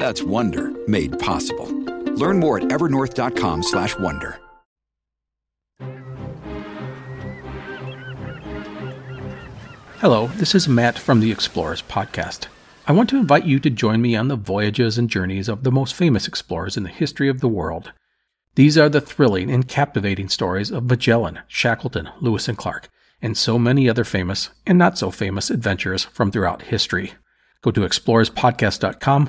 That's Wonder made possible. Learn more at evernorth.com/wonder. Hello, this is Matt from the Explorers podcast. I want to invite you to join me on the voyages and journeys of the most famous explorers in the history of the world. These are the thrilling and captivating stories of Magellan, Shackleton, Lewis and Clark, and so many other famous and not so famous adventurers from throughout history. Go to explorerspodcast.com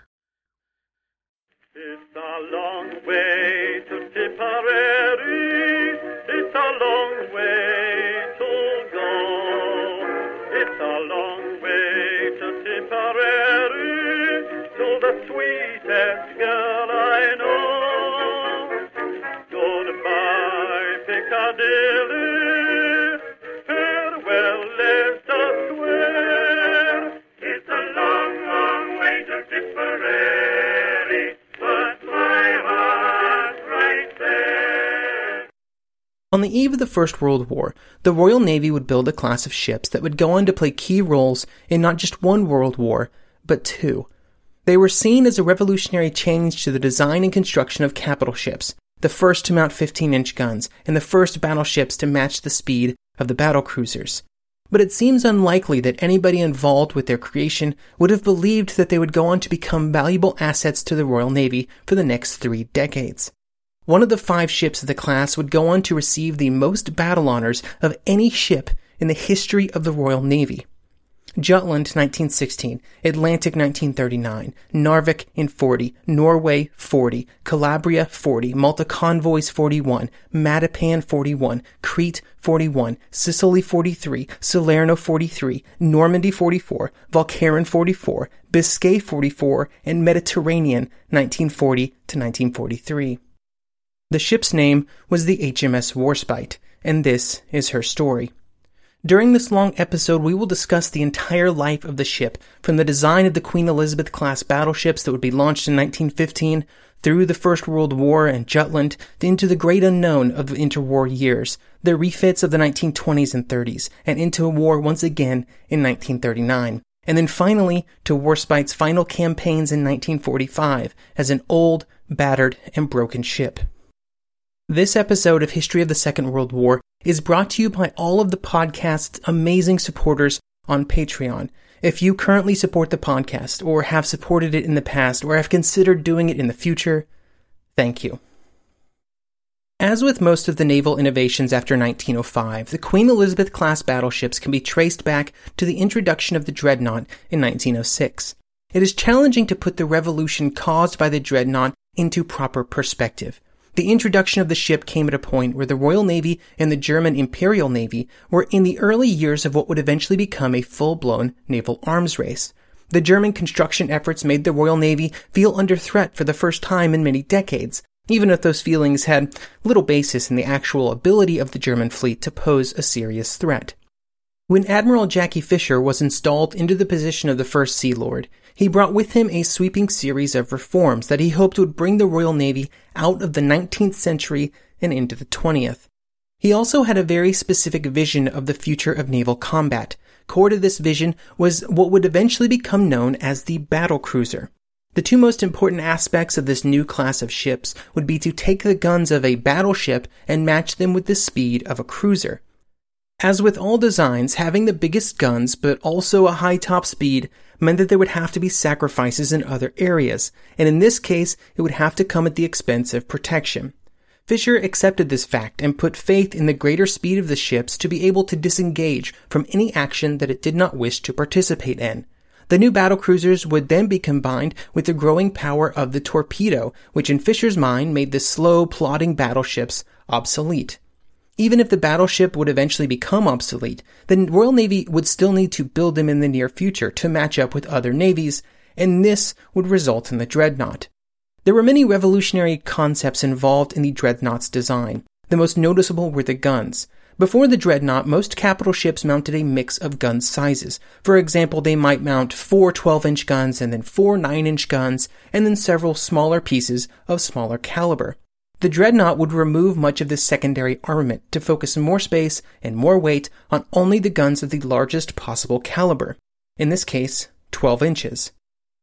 On the eve of the First World War, the Royal Navy would build a class of ships that would go on to play key roles in not just one World War, but two. They were seen as a revolutionary change to the design and construction of capital ships, the first to mount 15 inch guns, and the first battleships to match the speed of the battle cruisers. But it seems unlikely that anybody involved with their creation would have believed that they would go on to become valuable assets to the Royal Navy for the next three decades. One of the five ships of the class would go on to receive the most battle honors of any ship in the history of the Royal Navy. Jutland 1916, Atlantic 1939, Narvik in 40, Norway 40, Calabria 40, Malta Convoys 41, Matapan 41, Crete 41, Sicily 43, Salerno 43, Normandy 44, Walcheren 44, Biscay 44, and Mediterranean 1940 to 1943. The ship's name was the HMS Warspite, and this is her story. During this long episode, we will discuss the entire life of the ship, from the design of the Queen Elizabeth class battleships that would be launched in 1915, through the First World War and Jutland, into the great unknown of the interwar years, the refits of the 1920s and 30s, and into war once again in 1939. And then finally to Warspite's final campaigns in 1945 as an old, battered, and broken ship. This episode of History of the Second World War is brought to you by all of the podcast's amazing supporters on Patreon. If you currently support the podcast, or have supported it in the past, or have considered doing it in the future, thank you. As with most of the naval innovations after 1905, the Queen Elizabeth class battleships can be traced back to the introduction of the Dreadnought in 1906. It is challenging to put the revolution caused by the Dreadnought into proper perspective. The introduction of the ship came at a point where the Royal Navy and the German Imperial Navy were in the early years of what would eventually become a full-blown naval arms race. The German construction efforts made the Royal Navy feel under threat for the first time in many decades, even if those feelings had little basis in the actual ability of the German fleet to pose a serious threat. When Admiral Jackie Fisher was installed into the position of the First Sea Lord, he brought with him a sweeping series of reforms that he hoped would bring the Royal Navy out of the 19th century and into the 20th. He also had a very specific vision of the future of naval combat. Core to this vision was what would eventually become known as the battle cruiser. The two most important aspects of this new class of ships would be to take the guns of a battleship and match them with the speed of a cruiser. As with all designs, having the biggest guns but also a high top speed meant that there would have to be sacrifices in other areas, and in this case, it would have to come at the expense of protection. Fisher accepted this fact and put faith in the greater speed of the ships to be able to disengage from any action that it did not wish to participate in. The new battle cruisers would then be combined with the growing power of the torpedo, which in Fisher's mind made the slow, plodding battleships obsolete. Even if the battleship would eventually become obsolete, the Royal Navy would still need to build them in the near future to match up with other navies, and this would result in the dreadnought. There were many revolutionary concepts involved in the dreadnought's design. The most noticeable were the guns. Before the dreadnought, most capital ships mounted a mix of gun sizes. For example, they might mount four 12 inch guns and then four 9 inch guns, and then several smaller pieces of smaller caliber. The dreadnought would remove much of this secondary armament to focus more space and more weight on only the guns of the largest possible caliber. In this case, 12 inches.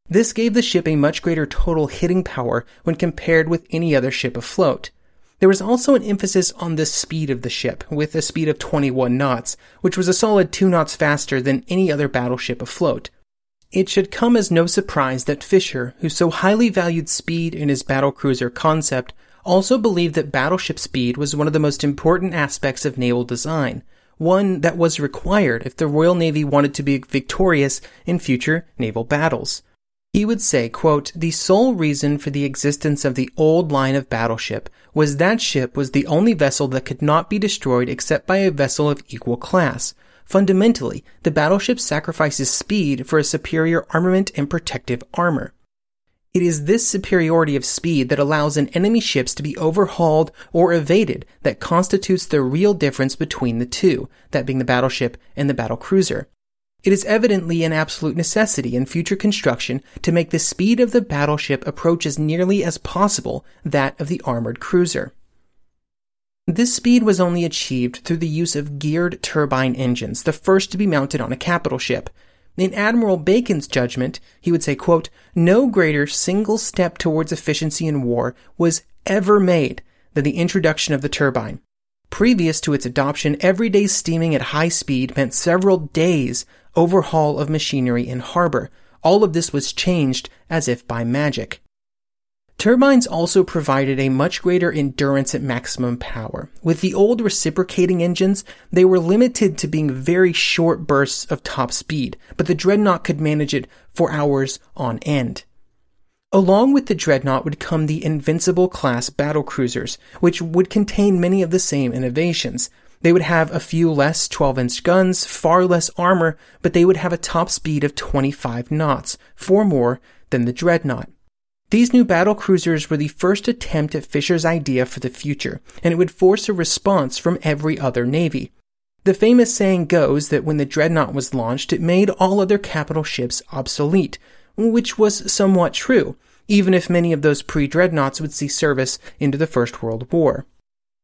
This gave the ship a much greater total hitting power when compared with any other ship afloat. There was also an emphasis on the speed of the ship, with a speed of 21 knots, which was a solid 2 knots faster than any other battleship afloat. It should come as no surprise that Fisher, who so highly valued speed in his battlecruiser concept, also believed that battleship speed was one of the most important aspects of naval design, one that was required if the Royal Navy wanted to be victorious in future naval battles. He would say, quote, the sole reason for the existence of the old line of battleship was that ship was the only vessel that could not be destroyed except by a vessel of equal class. Fundamentally, the battleship sacrifices speed for a superior armament and protective armor. It is this superiority of speed that allows an enemy ships to be overhauled or evaded that constitutes the real difference between the two, that being the battleship and the battle cruiser. It is evidently an absolute necessity in future construction to make the speed of the battleship approach as nearly as possible that of the armored cruiser. This speed was only achieved through the use of geared turbine engines, the first to be mounted on a capital ship, in Admiral Bacon's judgment, he would say, quote, no greater single step towards efficiency in war was ever made than the introduction of the turbine. Previous to its adoption, every day steaming at high speed meant several days overhaul of machinery in harbor. All of this was changed as if by magic. Turbines also provided a much greater endurance at maximum power. With the old reciprocating engines, they were limited to being very short bursts of top speed, but the Dreadnought could manage it for hours on end. Along with the Dreadnought would come the Invincible class battle cruisers, which would contain many of the same innovations. They would have a few less 12 inch guns, far less armor, but they would have a top speed of 25 knots, four more than the Dreadnought. These new battle cruisers were the first attempt at Fisher's idea for the future, and it would force a response from every other navy. The famous saying goes that when the Dreadnought was launched, it made all other capital ships obsolete, which was somewhat true, even if many of those pre-Dreadnoughts would see service into the First World War.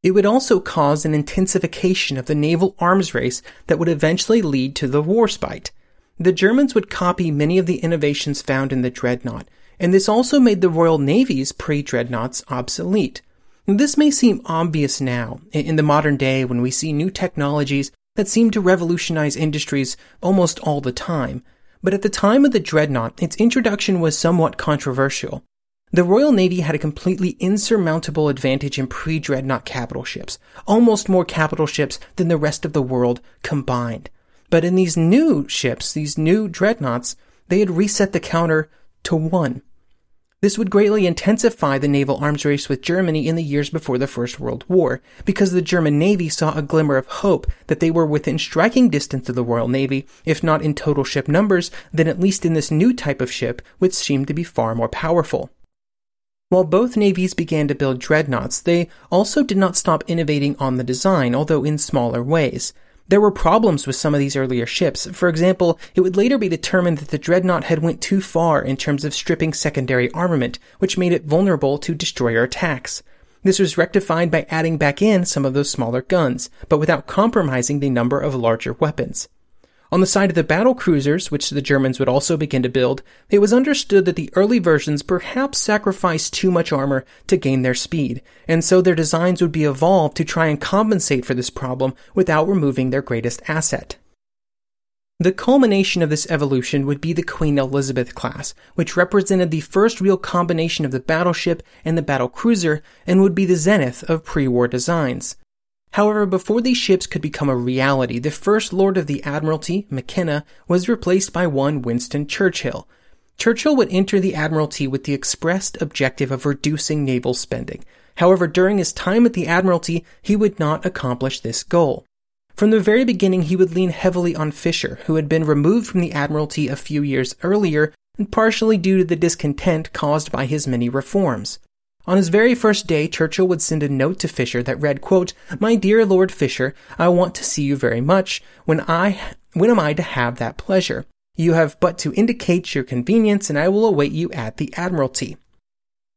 It would also cause an intensification of the naval arms race that would eventually lead to the Warspite. The Germans would copy many of the innovations found in the Dreadnought, and this also made the Royal Navy's pre-dreadnoughts obsolete. This may seem obvious now, in the modern day when we see new technologies that seem to revolutionize industries almost all the time, but at the time of the dreadnought, its introduction was somewhat controversial. The Royal Navy had a completely insurmountable advantage in pre-dreadnought capital ships, almost more capital ships than the rest of the world combined. But in these new ships, these new dreadnoughts, they had reset the counter to one. This would greatly intensify the naval arms race with Germany in the years before the First World War, because the German Navy saw a glimmer of hope that they were within striking distance of the Royal Navy, if not in total ship numbers, then at least in this new type of ship, which seemed to be far more powerful. While both navies began to build dreadnoughts, they also did not stop innovating on the design, although in smaller ways. There were problems with some of these earlier ships. For example, it would later be determined that the Dreadnought had went too far in terms of stripping secondary armament, which made it vulnerable to destroyer attacks. This was rectified by adding back in some of those smaller guns, but without compromising the number of larger weapons. On the side of the battle cruisers, which the Germans would also begin to build, it was understood that the early versions perhaps sacrificed too much armor to gain their speed, and so their designs would be evolved to try and compensate for this problem without removing their greatest asset. The culmination of this evolution would be the Queen Elizabeth class, which represented the first real combination of the battleship and the battle cruiser and would be the zenith of pre-war designs. However, before these ships could become a reality, the First Lord of the Admiralty, McKenna, was replaced by one Winston Churchill. Churchill would enter the Admiralty with the expressed objective of reducing naval spending. However, during his time at the Admiralty, he would not accomplish this goal. From the very beginning, he would lean heavily on Fisher, who had been removed from the Admiralty a few years earlier, and partially due to the discontent caused by his many reforms. On his very first day, Churchill would send a note to Fisher that read, quote, My dear Lord Fisher, I want to see you very much. When I, when am I to have that pleasure? You have but to indicate your convenience and I will await you at the Admiralty.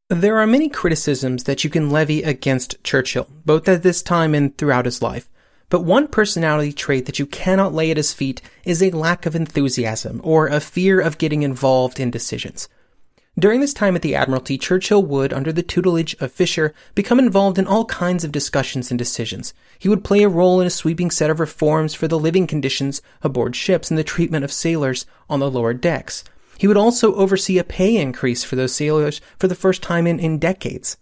There are many criticisms that you can levy against Churchill, both at this time and throughout his life. But one personality trait that you cannot lay at his feet is a lack of enthusiasm or a fear of getting involved in decisions. During this time at the Admiralty, Churchill would, under the tutelage of Fisher, become involved in all kinds of discussions and decisions. He would play a role in a sweeping set of reforms for the living conditions aboard ships and the treatment of sailors on the lower decks. He would also oversee a pay increase for those sailors for the first time in, in decades.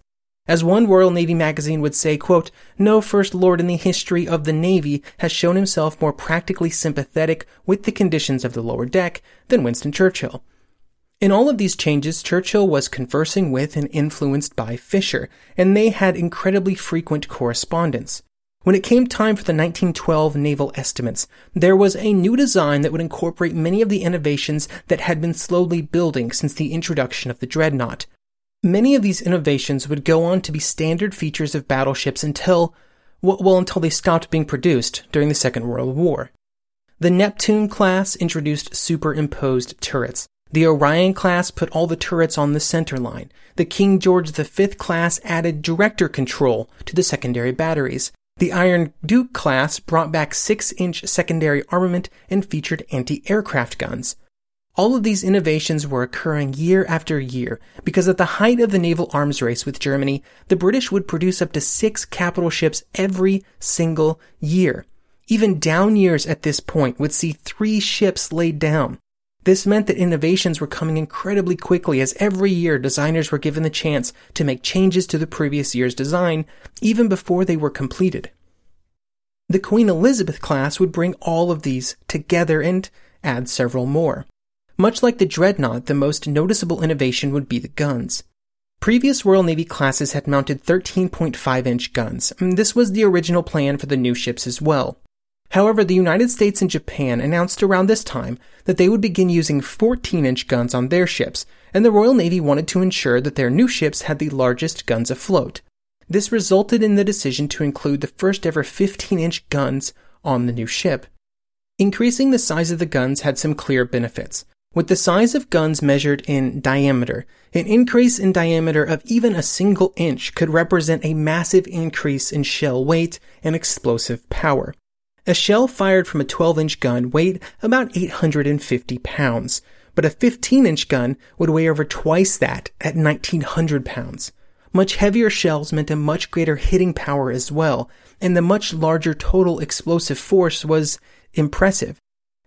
As one Royal Navy magazine would say, quote, no First Lord in the history of the Navy has shown himself more practically sympathetic with the conditions of the lower deck than Winston Churchill. In all of these changes, Churchill was conversing with and influenced by Fisher, and they had incredibly frequent correspondence. When it came time for the 1912 naval estimates, there was a new design that would incorporate many of the innovations that had been slowly building since the introduction of the dreadnought. Many of these innovations would go on to be standard features of battleships until, well, until they stopped being produced during the Second World War. The Neptune class introduced superimposed turrets. The Orion class put all the turrets on the center line. The King George V class added director control to the secondary batteries. The Iron Duke class brought back 6-inch secondary armament and featured anti-aircraft guns. All of these innovations were occurring year after year because at the height of the naval arms race with Germany, the British would produce up to six capital ships every single year. Even down years at this point would see three ships laid down. This meant that innovations were coming incredibly quickly as every year designers were given the chance to make changes to the previous year's design even before they were completed. The Queen Elizabeth class would bring all of these together and add several more. Much like the Dreadnought, the most noticeable innovation would be the guns. Previous Royal Navy classes had mounted 13.5 inch guns, and this was the original plan for the new ships as well. However, the United States and Japan announced around this time that they would begin using 14 inch guns on their ships, and the Royal Navy wanted to ensure that their new ships had the largest guns afloat. This resulted in the decision to include the first ever 15 inch guns on the new ship. Increasing the size of the guns had some clear benefits. With the size of guns measured in diameter, an increase in diameter of even a single inch could represent a massive increase in shell weight and explosive power. A shell fired from a 12 inch gun weighed about 850 pounds, but a 15 inch gun would weigh over twice that at 1900 pounds. Much heavier shells meant a much greater hitting power as well, and the much larger total explosive force was impressive.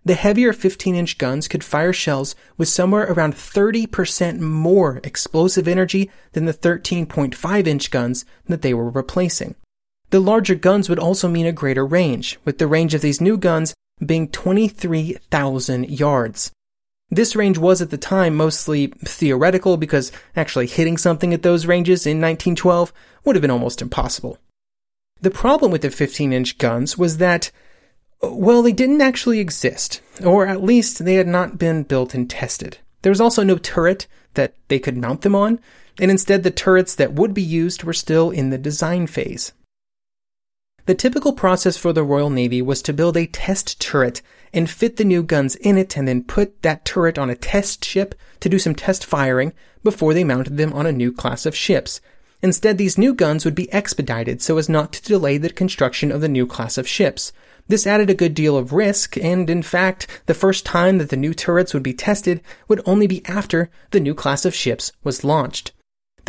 The heavier 15 inch guns could fire shells with somewhere around 30% more explosive energy than the 13.5 inch guns that they were replacing. The larger guns would also mean a greater range, with the range of these new guns being 23,000 yards. This range was at the time mostly theoretical because actually hitting something at those ranges in 1912 would have been almost impossible. The problem with the 15 inch guns was that, well, they didn't actually exist, or at least they had not been built and tested. There was also no turret that they could mount them on, and instead the turrets that would be used were still in the design phase. The typical process for the Royal Navy was to build a test turret and fit the new guns in it and then put that turret on a test ship to do some test firing before they mounted them on a new class of ships. Instead, these new guns would be expedited so as not to delay the construction of the new class of ships. This added a good deal of risk, and in fact, the first time that the new turrets would be tested would only be after the new class of ships was launched.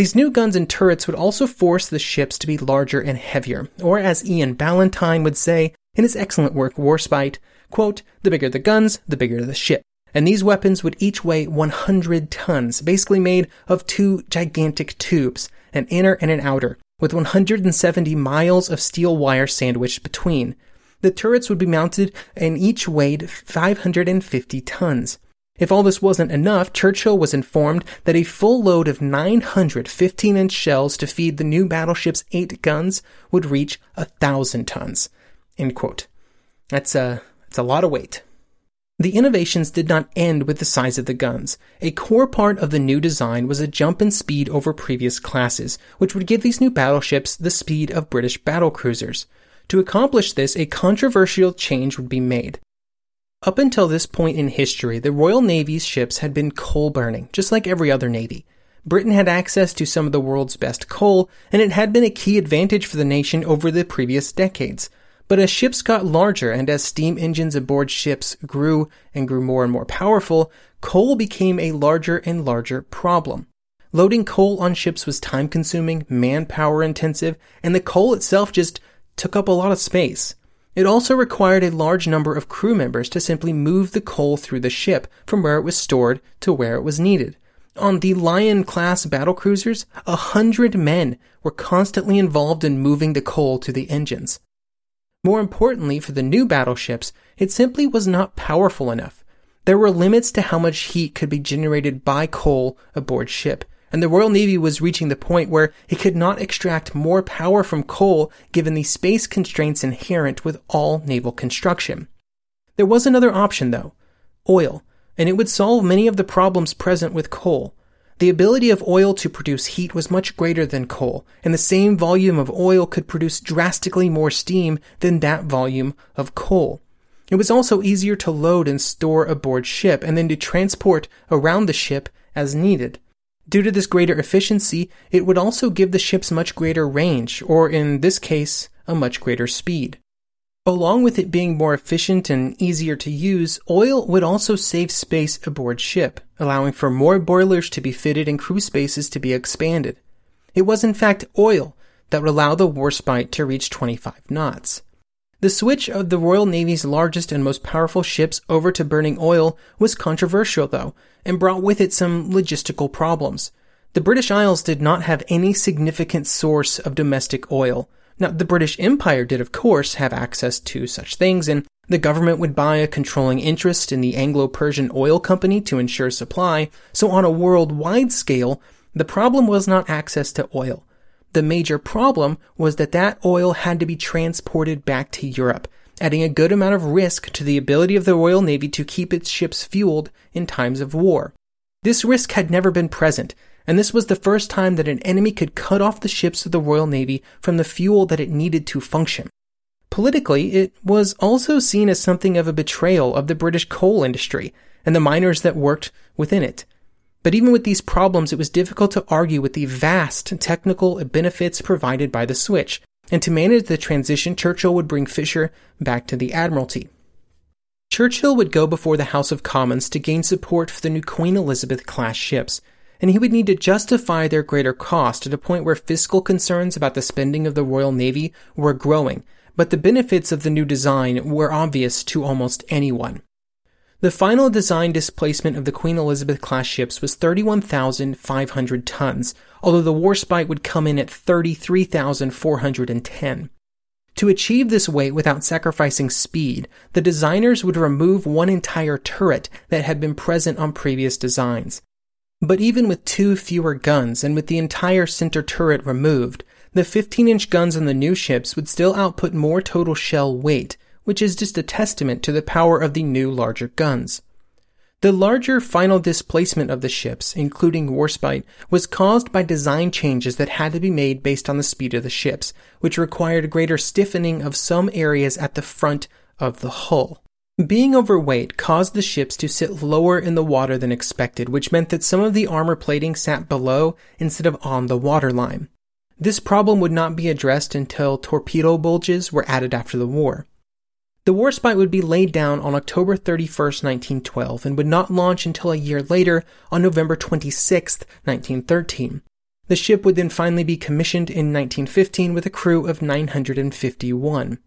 These new guns and turrets would also force the ships to be larger and heavier, or as Iain Ballantyne would say in his excellent work Warspite, quote, the bigger the guns, the bigger the ship. And these weapons would each weigh 100 tons, basically made of two gigantic tubes, an inner and an outer, with 170 miles of steel wire sandwiched between. The turrets would be mounted and each weighed 550 tons. If all this wasn't enough, Churchill was informed that a full load of 900 15 inch shells to feed the new battleship's eight guns would reach a thousand tons. End quote. That's a, that's a lot of weight. The innovations did not end with the size of the guns. A core part of the new design was a jump in speed over previous classes, which would give these new battleships the speed of British battle cruisers. To accomplish this, a controversial change would be made. Up until this point in history, the Royal Navy's ships had been coal burning, just like every other navy. Britain had access to some of the world's best coal, and it had been a key advantage for the nation over the previous decades. But as ships got larger and as steam engines aboard ships grew and grew more and more powerful, coal became a larger and larger problem. Loading coal on ships was time consuming, manpower intensive, and the coal itself just took up a lot of space. It also required a large number of crew members to simply move the coal through the ship from where it was stored to where it was needed. On the Lion class battle cruisers, a hundred men were constantly involved in moving the coal to the engines. More importantly, for the new battleships, it simply was not powerful enough. There were limits to how much heat could be generated by coal aboard ship, and the Royal Navy was reaching the point where it could not extract more power from coal given the space constraints inherent with all naval construction. There was another option though oil, and it would solve many of the problems present with coal. The ability of oil to produce heat was much greater than coal, and the same volume of oil could produce drastically more steam than that volume of coal. It was also easier to load and store aboard ship and then to transport around the ship as needed. Due to this greater efficiency, it would also give the ships much greater range, or in this case, a much greater speed. Along with it being more efficient and easier to use, oil would also save space aboard ship, allowing for more boilers to be fitted and crew spaces to be expanded. It was in fact oil that would allow the Warspite to reach 25 knots. The switch of the Royal Navy's largest and most powerful ships over to burning oil was controversial though, and brought with it some logistical problems. The British Isles did not have any significant source of domestic oil. Now, the British Empire did, of course, have access to such things, and the government would buy a controlling interest in the Anglo Persian Oil Company to ensure supply, so on a worldwide scale, the problem was not access to oil. The major problem was that that oil had to be transported back to Europe, adding a good amount of risk to the ability of the Royal Navy to keep its ships fueled in times of war. This risk had never been present, and this was the first time that an enemy could cut off the ships of the Royal Navy from the fuel that it needed to function. Politically, it was also seen as something of a betrayal of the British coal industry and the miners that worked within it. But even with these problems, it was difficult to argue with the vast technical benefits provided by the switch, and to manage the transition, Churchill would bring Fisher back to the Admiralty. Churchill would go before the House of Commons to gain support for the new Queen Elizabeth class ships, and he would need to justify their greater cost at a point where fiscal concerns about the spending of the Royal Navy were growing, but the benefits of the new design were obvious to almost anyone. The final design displacement of the Queen Elizabeth class ships was 31,500 tons, although the Warspite would come in at 33,410. To achieve this weight without sacrificing speed, the designers would remove one entire turret that had been present on previous designs. But even with two fewer guns and with the entire center turret removed, the 15 inch guns on the new ships would still output more total shell weight, which is just a testament to the power of the new larger guns. The larger final displacement of the ships, including Warspite, was caused by design changes that had to be made based on the speed of the ships, which required greater stiffening of some areas at the front of the hull. Being overweight caused the ships to sit lower in the water than expected, which meant that some of the armor plating sat below instead of on the waterline. This problem would not be addressed until torpedo bulges were added after the war. The war Warspite would be laid down on October 31, 1912, and would not launch until a year later on November 26, 1913. The ship would then finally be commissioned in 1915 with a crew of 951.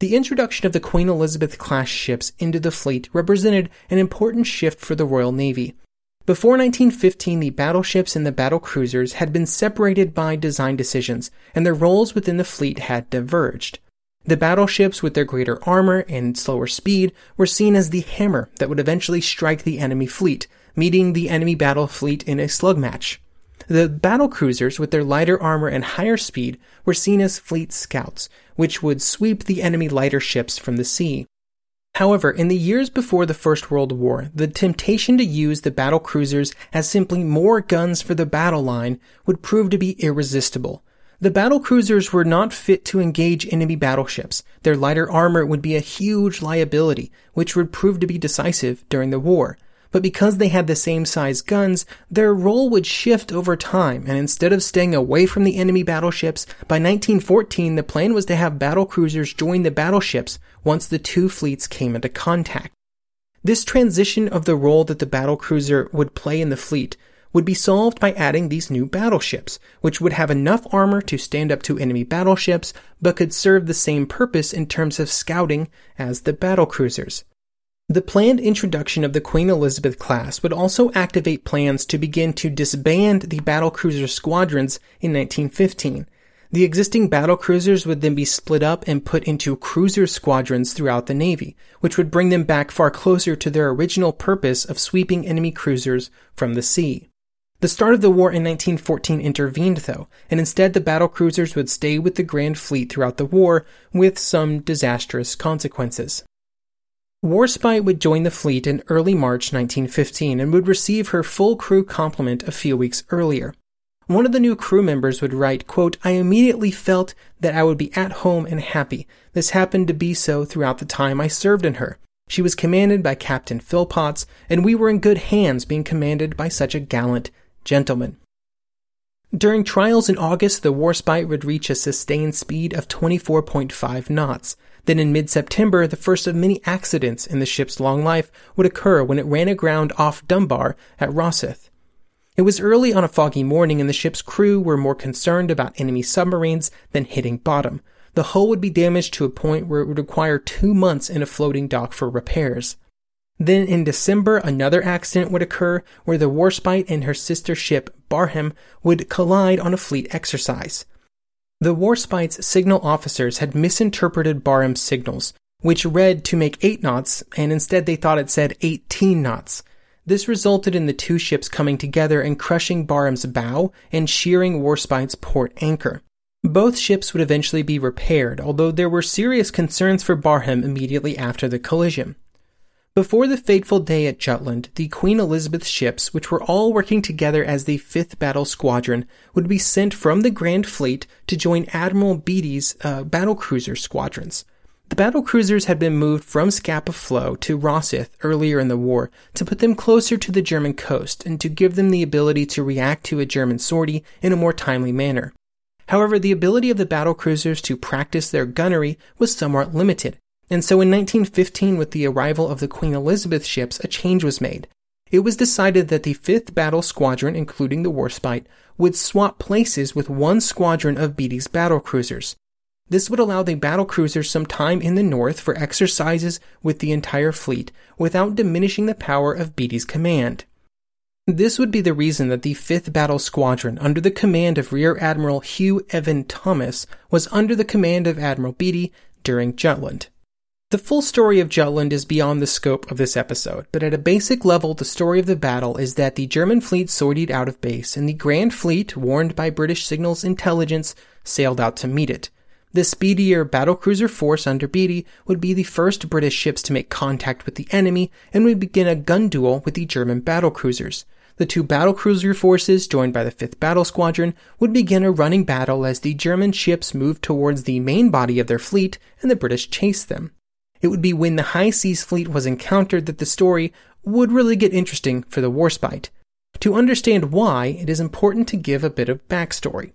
The introduction of the Queen Elizabeth class ships into the fleet represented an important shift for the Royal Navy. Before 1915, the battleships and the battle cruisers had been separated by design decisions, and their roles within the fleet had diverged. The battleships with their greater armor and slower speed were seen as the hammer that would eventually strike the enemy fleet, meeting the enemy battle fleet in a slug match. The battle cruisers with their lighter armor and higher speed were seen as fleet scouts, which would sweep the enemy lighter ships from the sea. However, in the years before the First World War, the temptation to use the battle cruisers as simply more guns for the battle line would prove to be irresistible. The battle cruisers were not fit to engage enemy battleships. Their lighter armor would be a huge liability, which would prove to be decisive during the war. But because they had the same size guns, their role would shift over time, and instead of staying away from the enemy battleships, by 1914 the plan was to have battle cruisers join the battleships once the two fleets came into contact. This transition of the role that the battle cruiser would play in the fleet would be solved by adding these new battleships, which would have enough armor to stand up to enemy battleships, but could serve the same purpose in terms of scouting as the battle cruisers. The planned introduction of the Queen Elizabeth class would also activate plans to begin to disband the battlecruiser squadrons in 1915. The existing battlecruisers would then be split up and put into cruiser squadrons throughout the Navy, which would bring them back far closer to their original purpose of sweeping enemy cruisers from the sea. The start of the war in 1914 intervened, though, and instead the battle cruisers would stay with the Grand Fleet throughout the war, with some disastrous consequences. Warspite would join the fleet in early March 1915 and would receive her full crew complement a few weeks earlier. One of the new crew members would write, quote, I immediately felt that I would be at home and happy. This happened to be so throughout the time I served in her. She was commanded by Captain Phillpotts, and we were in good hands being commanded by such a gallant gentleman. During trials in August, the Warspite would reach a sustained speed of 24.5 knots. Then in mid-September, the first of many accidents in the ship's long life would occur when it ran aground off Dunbar at Rosyth. It was early on a foggy morning and the ship's crew were more concerned about enemy submarines than hitting bottom. The hull would be damaged to a point where it would require two months in a floating dock for repairs. Then in December, another accident would occur where the Warspite and her sister ship, Barham, would collide on a fleet exercise. The Warspite's signal officers had misinterpreted Barham's signals, which read to make 8 knots, and instead they thought it said 18 knots. This resulted in the two ships coming together and crushing Barham's bow and shearing Warspite's port anchor. Both ships would eventually be repaired, although there were serious concerns for Barham immediately after the collision. Before the fateful day at Jutland, the Queen Elizabeth ships, which were all working together as the 5th Battle Squadron, would be sent from the Grand Fleet to join Admiral Beatty's uh, battle cruiser squadrons. The battle cruisers had been moved from Scapa Flow to Rosyth earlier in the war to put them closer to the German coast and to give them the ability to react to a German sortie in a more timely manner. However, the ability of the battle cruisers to practice their gunnery was somewhat limited, and so in 1915, with the arrival of the Queen Elizabeth ships, a change was made. It was decided that the 5th Battle Squadron, including the Warspite, would swap places with one squadron of Beatty's battle cruisers. This would allow the battle cruisers some time in the north for exercises with the entire fleet without diminishing the power of Beatty's command. This would be the reason that the 5th Battle Squadron, under the command of Rear Admiral Hugh Evan Thomas, was under the command of Admiral Beatty during Jutland. The full story of Jutland is beyond the scope of this episode, but at a basic level, the story of the battle is that the German fleet sortied out of base, and the Grand Fleet, warned by British signals intelligence, sailed out to meet it. The speedier battlecruiser force under Beatty would be the first British ships to make contact with the enemy and would begin a gun duel with the German battlecruisers. The two battlecruiser forces, joined by the 5th Battle Squadron, would begin a running battle as the German ships moved towards the main body of their fleet and the British chased them. It would be when the High Seas Fleet was encountered that the story would really get interesting for the Warspite. To understand why, it is important to give a bit of backstory.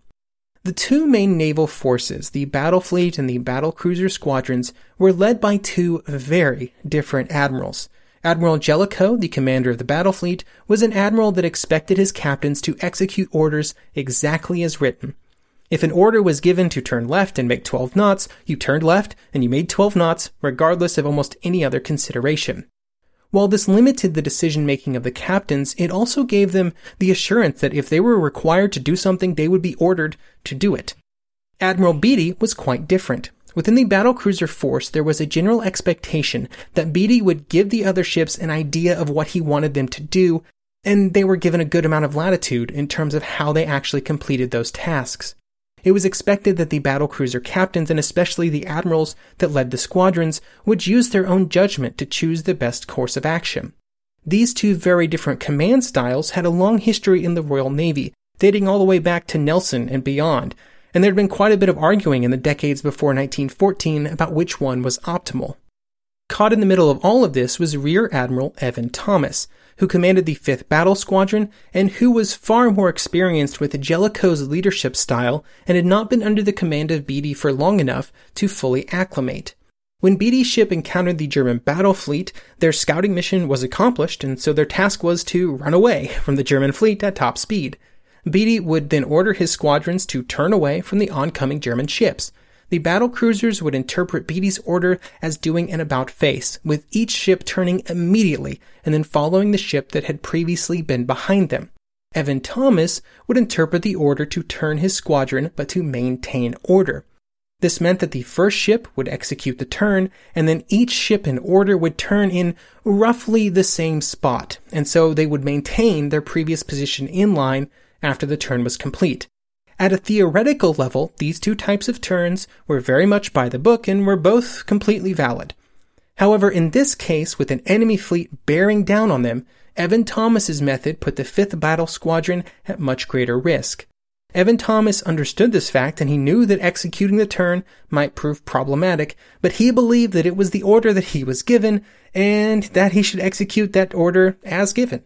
The two main naval forces, the battle fleet and the battle cruiser squadrons, were led by two very different admirals. Admiral Jellicoe, the commander of the battle fleet, was an admiral that expected his captains to execute orders exactly as written. If an order was given to turn left and make 12 knots, you turned left and you made 12 knots, regardless of almost any other consideration. While this limited the decision making of the captains, it also gave them the assurance that if they were required to do something, they would be ordered to do it. Admiral Beatty was quite different. Within the battlecruiser force, there was a general expectation that Beatty would give the other ships an idea of what he wanted them to do, and they were given a good amount of latitude in terms of how they actually completed those tasks. It was expected that the battlecruiser captains, and especially the admirals that led the squadrons, would use their own judgment to choose the best course of action. These two very different command styles had a long history in the Royal Navy, dating all the way back to Nelson and beyond, and there had been quite a bit of arguing in the decades before 1914 about which one was optimal. Caught in the middle of all of this was Rear Admiral Evan Thomas, who commanded the 5th Battle Squadron and who was far more experienced with Jellicoe's leadership style and had not been under the command of Beatty for long enough to fully acclimate. When Beatty's ship encountered the German battle fleet, their scouting mission was accomplished, and so their task was to run away from the German fleet at top speed. Beatty would then order his squadrons to turn away from the oncoming German ships. The battle cruisers would interpret Beatty's order as doing an about face, with each ship turning immediately and then following the ship that had previously been behind them. Evan Thomas would interpret the order to turn his squadron but to maintain order. This meant that the first ship would execute the turn, and then each ship in order would turn in roughly the same spot, and so they would maintain their previous position in line after the turn was complete. At a theoretical level, these two types of turns were very much by the book and were both completely valid. However, in this case, with an enemy fleet bearing down on them, Evan Thomas's method put the 5th Battle Squadron at much greater risk. Evan Thomas understood this fact and he knew that executing the turn might prove problematic, but he believed that it was the order that he was given and that he should execute that order as given.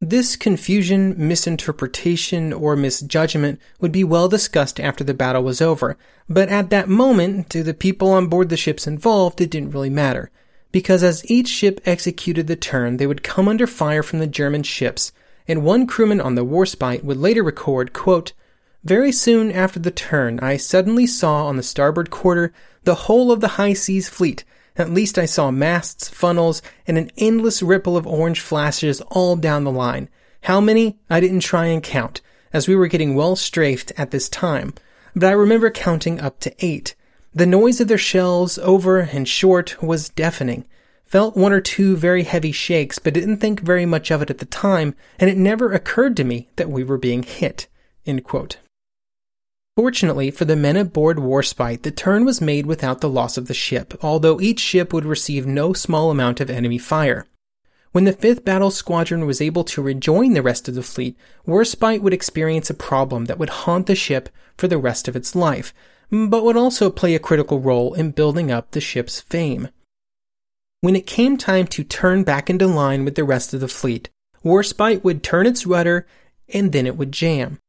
This confusion, misinterpretation, or misjudgment would be well discussed after the battle was over, but at that moment, to the people on board the ships involved, it didn't really matter. Because as each ship executed the turn, they would come under fire from the German ships, and one crewman on the Warspite would later record, quote, Very soon after the turn, I suddenly saw on the starboard quarter the whole of the high seas fleet, at least I saw masts, funnels, and an endless ripple of orange flashes all down the line. How many? I didn't try and count, as we were getting well strafed at this time, but I remember counting up to eight. The noise of their shells, over and short, was deafening. Felt one or two very heavy shakes, but didn't think very much of it at the time, and it never occurred to me that we were being hit. Fortunately for the men aboard Warspite, the turn was made without the loss of the ship, although each ship would receive no small amount of enemy fire. When the 5th Battle Squadron was able to rejoin the rest of the fleet, Warspite would experience a problem that would haunt the ship for the rest of its life, but would also play a critical role in building up the ship's fame. When it came time to turn back into line with the rest of the fleet, Warspite would turn its rudder and then it would jam.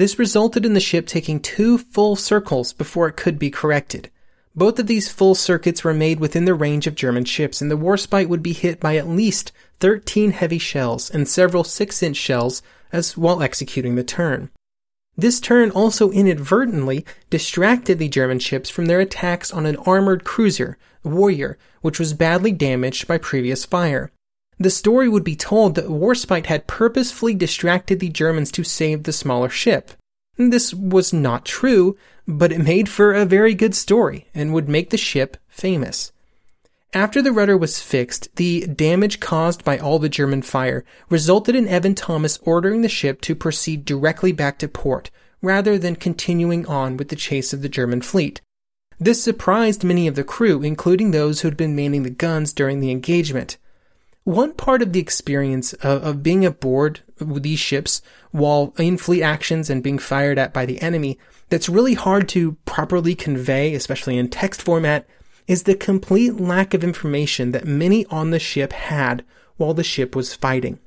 This resulted in the ship taking two full circles before it could be corrected. Both of these full circuits were made within the range of German ships, and the Warspite would be hit by at least 13 heavy shells and several 6 inch shells as while executing the turn. This turn also inadvertently distracted the German ships from their attacks on an armored cruiser, Warrior, which was badly damaged by previous fire. The story would be told that Warspite had purposefully distracted the Germans to save the smaller ship. This was not true, but it made for a very good story and would make the ship famous. After the rudder was fixed, the damage caused by all the German fire resulted in Evan Thomas ordering the ship to proceed directly back to port, rather than continuing on with the chase of the German fleet. This surprised many of the crew, including those who had been manning the guns during the engagement one part of the experience of, of being aboard these ships while in fleet actions and being fired at by the enemy that's really hard to properly convey, especially in text format, is the complete lack of information that many on the ship had while the ship was fighting.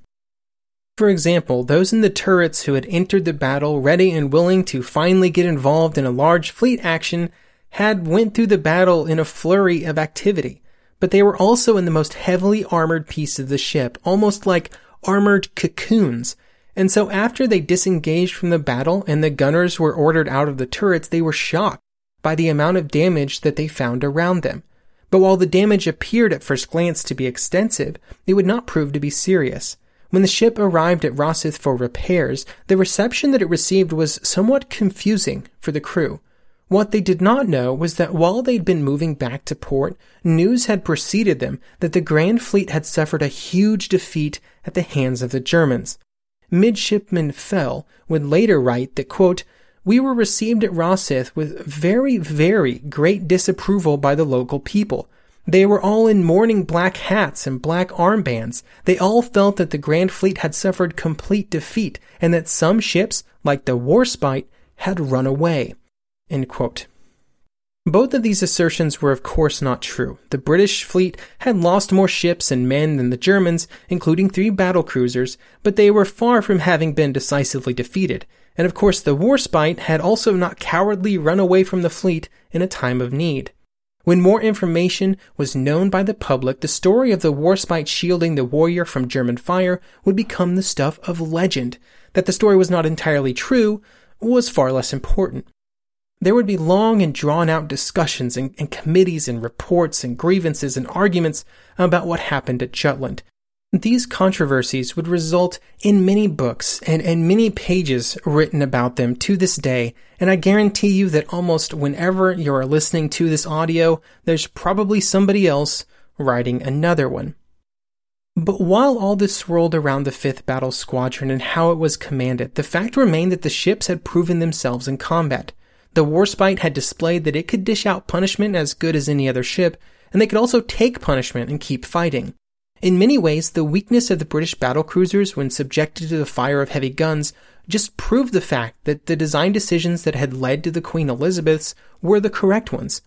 For example, those in the turrets who had entered the battle ready and willing to finally get involved in a large fleet action had went through the battle in a flurry of activity but they were also in the most heavily armored piece of the ship, almost like armored cocoons. And so after they disengaged from the battle and the gunners were ordered out of the turrets, they were shocked by the amount of damage that they found around them. But while the damage appeared at first glance to be extensive, it would not prove to be serious. When the ship arrived at Rosyth for repairs, the reception that it received was somewhat confusing for the crew. What they did not know was that while they'd been moving back to port, news had preceded them that the Grand Fleet had suffered a huge defeat at the hands of the Germans. Midshipman Fell would later write that, quote, we were received at Rosyth with very, very great disapproval by the local people. They were all in mourning black hats and black armbands. They all felt that the Grand Fleet had suffered complete defeat and that some ships, like the Warspite, had run away. Both of these assertions were of course not true. The British fleet had lost more ships and men than the Germans, including three battle cruisers, but they were far from having been decisively defeated. And of course the Warspite had also not cowardly run away from the fleet in a time of need. When more information was known by the public, the story of the Warspite shielding the warrior from German fire would become the stuff of legend. That the story was not entirely true was far less important. There would be long and drawn out discussions and, and, committees and reports and grievances and arguments about what happened at Jutland. These controversies would result in many books and, and many pages written about them to this day, and I guarantee you that almost whenever you are listening to this audio, there's probably somebody else writing another one. But while all this swirled around the 5th Battle Squadron and how it was commanded, the fact remained that the ships had proven themselves in combat. The Warspite had displayed that it could dish out punishment as good as any other ship, and they could also take punishment and keep fighting. In many ways, the weakness of the British battle cruisers when subjected to the fire of heavy guns just proved the fact that the design decisions that had led to the Queen Elizabeths were the correct ones.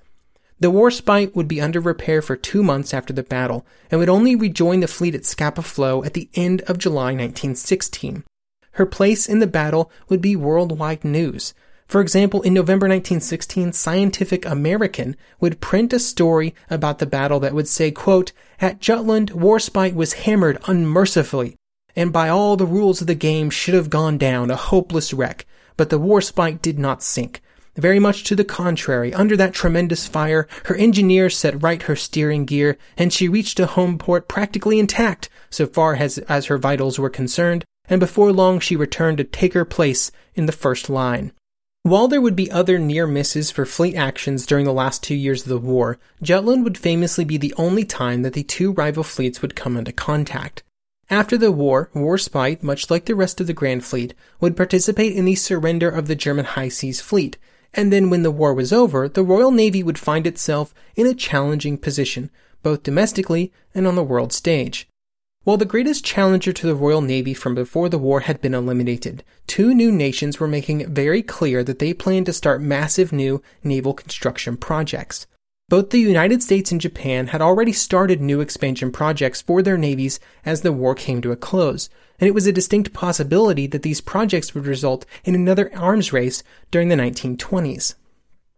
The Warspite would be under repair for two months after the battle and would only rejoin the fleet at Scapa Flow at the end of July 1916. Her place in the battle would be worldwide news, for example, in November 1916, Scientific American would print a story about the battle that would say, quote, At Jutland, Warspite was hammered unmercifully, and by all the rules of the game should have gone down a hopeless wreck, but the Warspite did not sink. Very much to the contrary, under that tremendous fire, her engineers set right her steering gear, and she reached a home port practically intact, so far as, as her vitals were concerned, and before long she returned to take her place in the first line. While there would be other near misses for fleet actions during the last two years of the war, Jutland would famously be the only time that the two rival fleets would come into contact. After the war, Warspite, much like the rest of the Grand Fleet, would participate in the surrender of the German High Seas Fleet, and then when the war was over, the Royal Navy would find itself in a challenging position, both domestically and on the world stage. While the greatest challenger to the Royal Navy from before the war had been eliminated, two new nations were making it very clear that they planned to start massive new naval construction projects. Both the United States and Japan had already started new expansion projects for their navies as the war came to a close, and it was a distinct possibility that these projects would result in another arms race during the 1920s.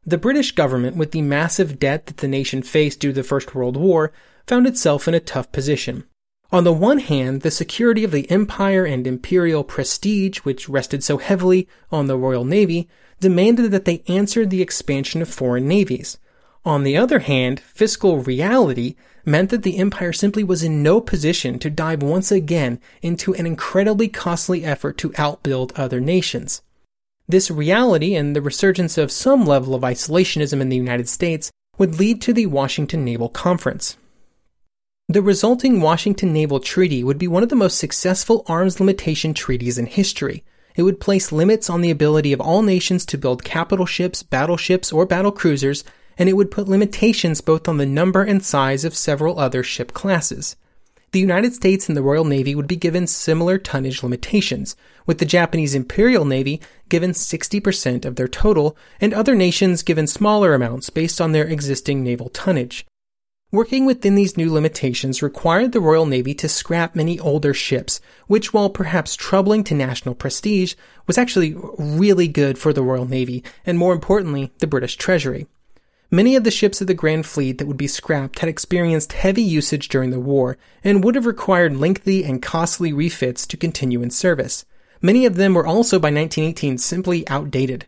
The British government, with the massive debt that the nation faced due to the First World War, found itself in a tough position. On the one hand, the security of the empire and imperial prestige, which rested so heavily on the Royal Navy, demanded that they answer the expansion of foreign navies. On the other hand, fiscal reality meant that the empire simply was in no position to dive once again into an incredibly costly effort to outbuild other nations. This reality and the resurgence of some level of isolationism in the United States would lead to the Washington Naval Conference. The resulting Washington Naval Treaty would be one of the most successful arms limitation treaties in history. It would place limits on the ability of all nations to build capital ships, battleships, or battle cruisers, and it would put limitations both on the number and size of several other ship classes. The United States and the Royal Navy would be given similar tonnage limitations, with the Japanese Imperial Navy given 60% of their total, and other nations given smaller amounts based on their existing naval tonnage. Working within these new limitations required the Royal Navy to scrap many older ships, which while perhaps troubling to national prestige, was actually really good for the Royal Navy, and more importantly, the British Treasury. Many of the ships of the Grand Fleet that would be scrapped had experienced heavy usage during the war, and would have required lengthy and costly refits to continue in service. Many of them were also by 1918 simply outdated.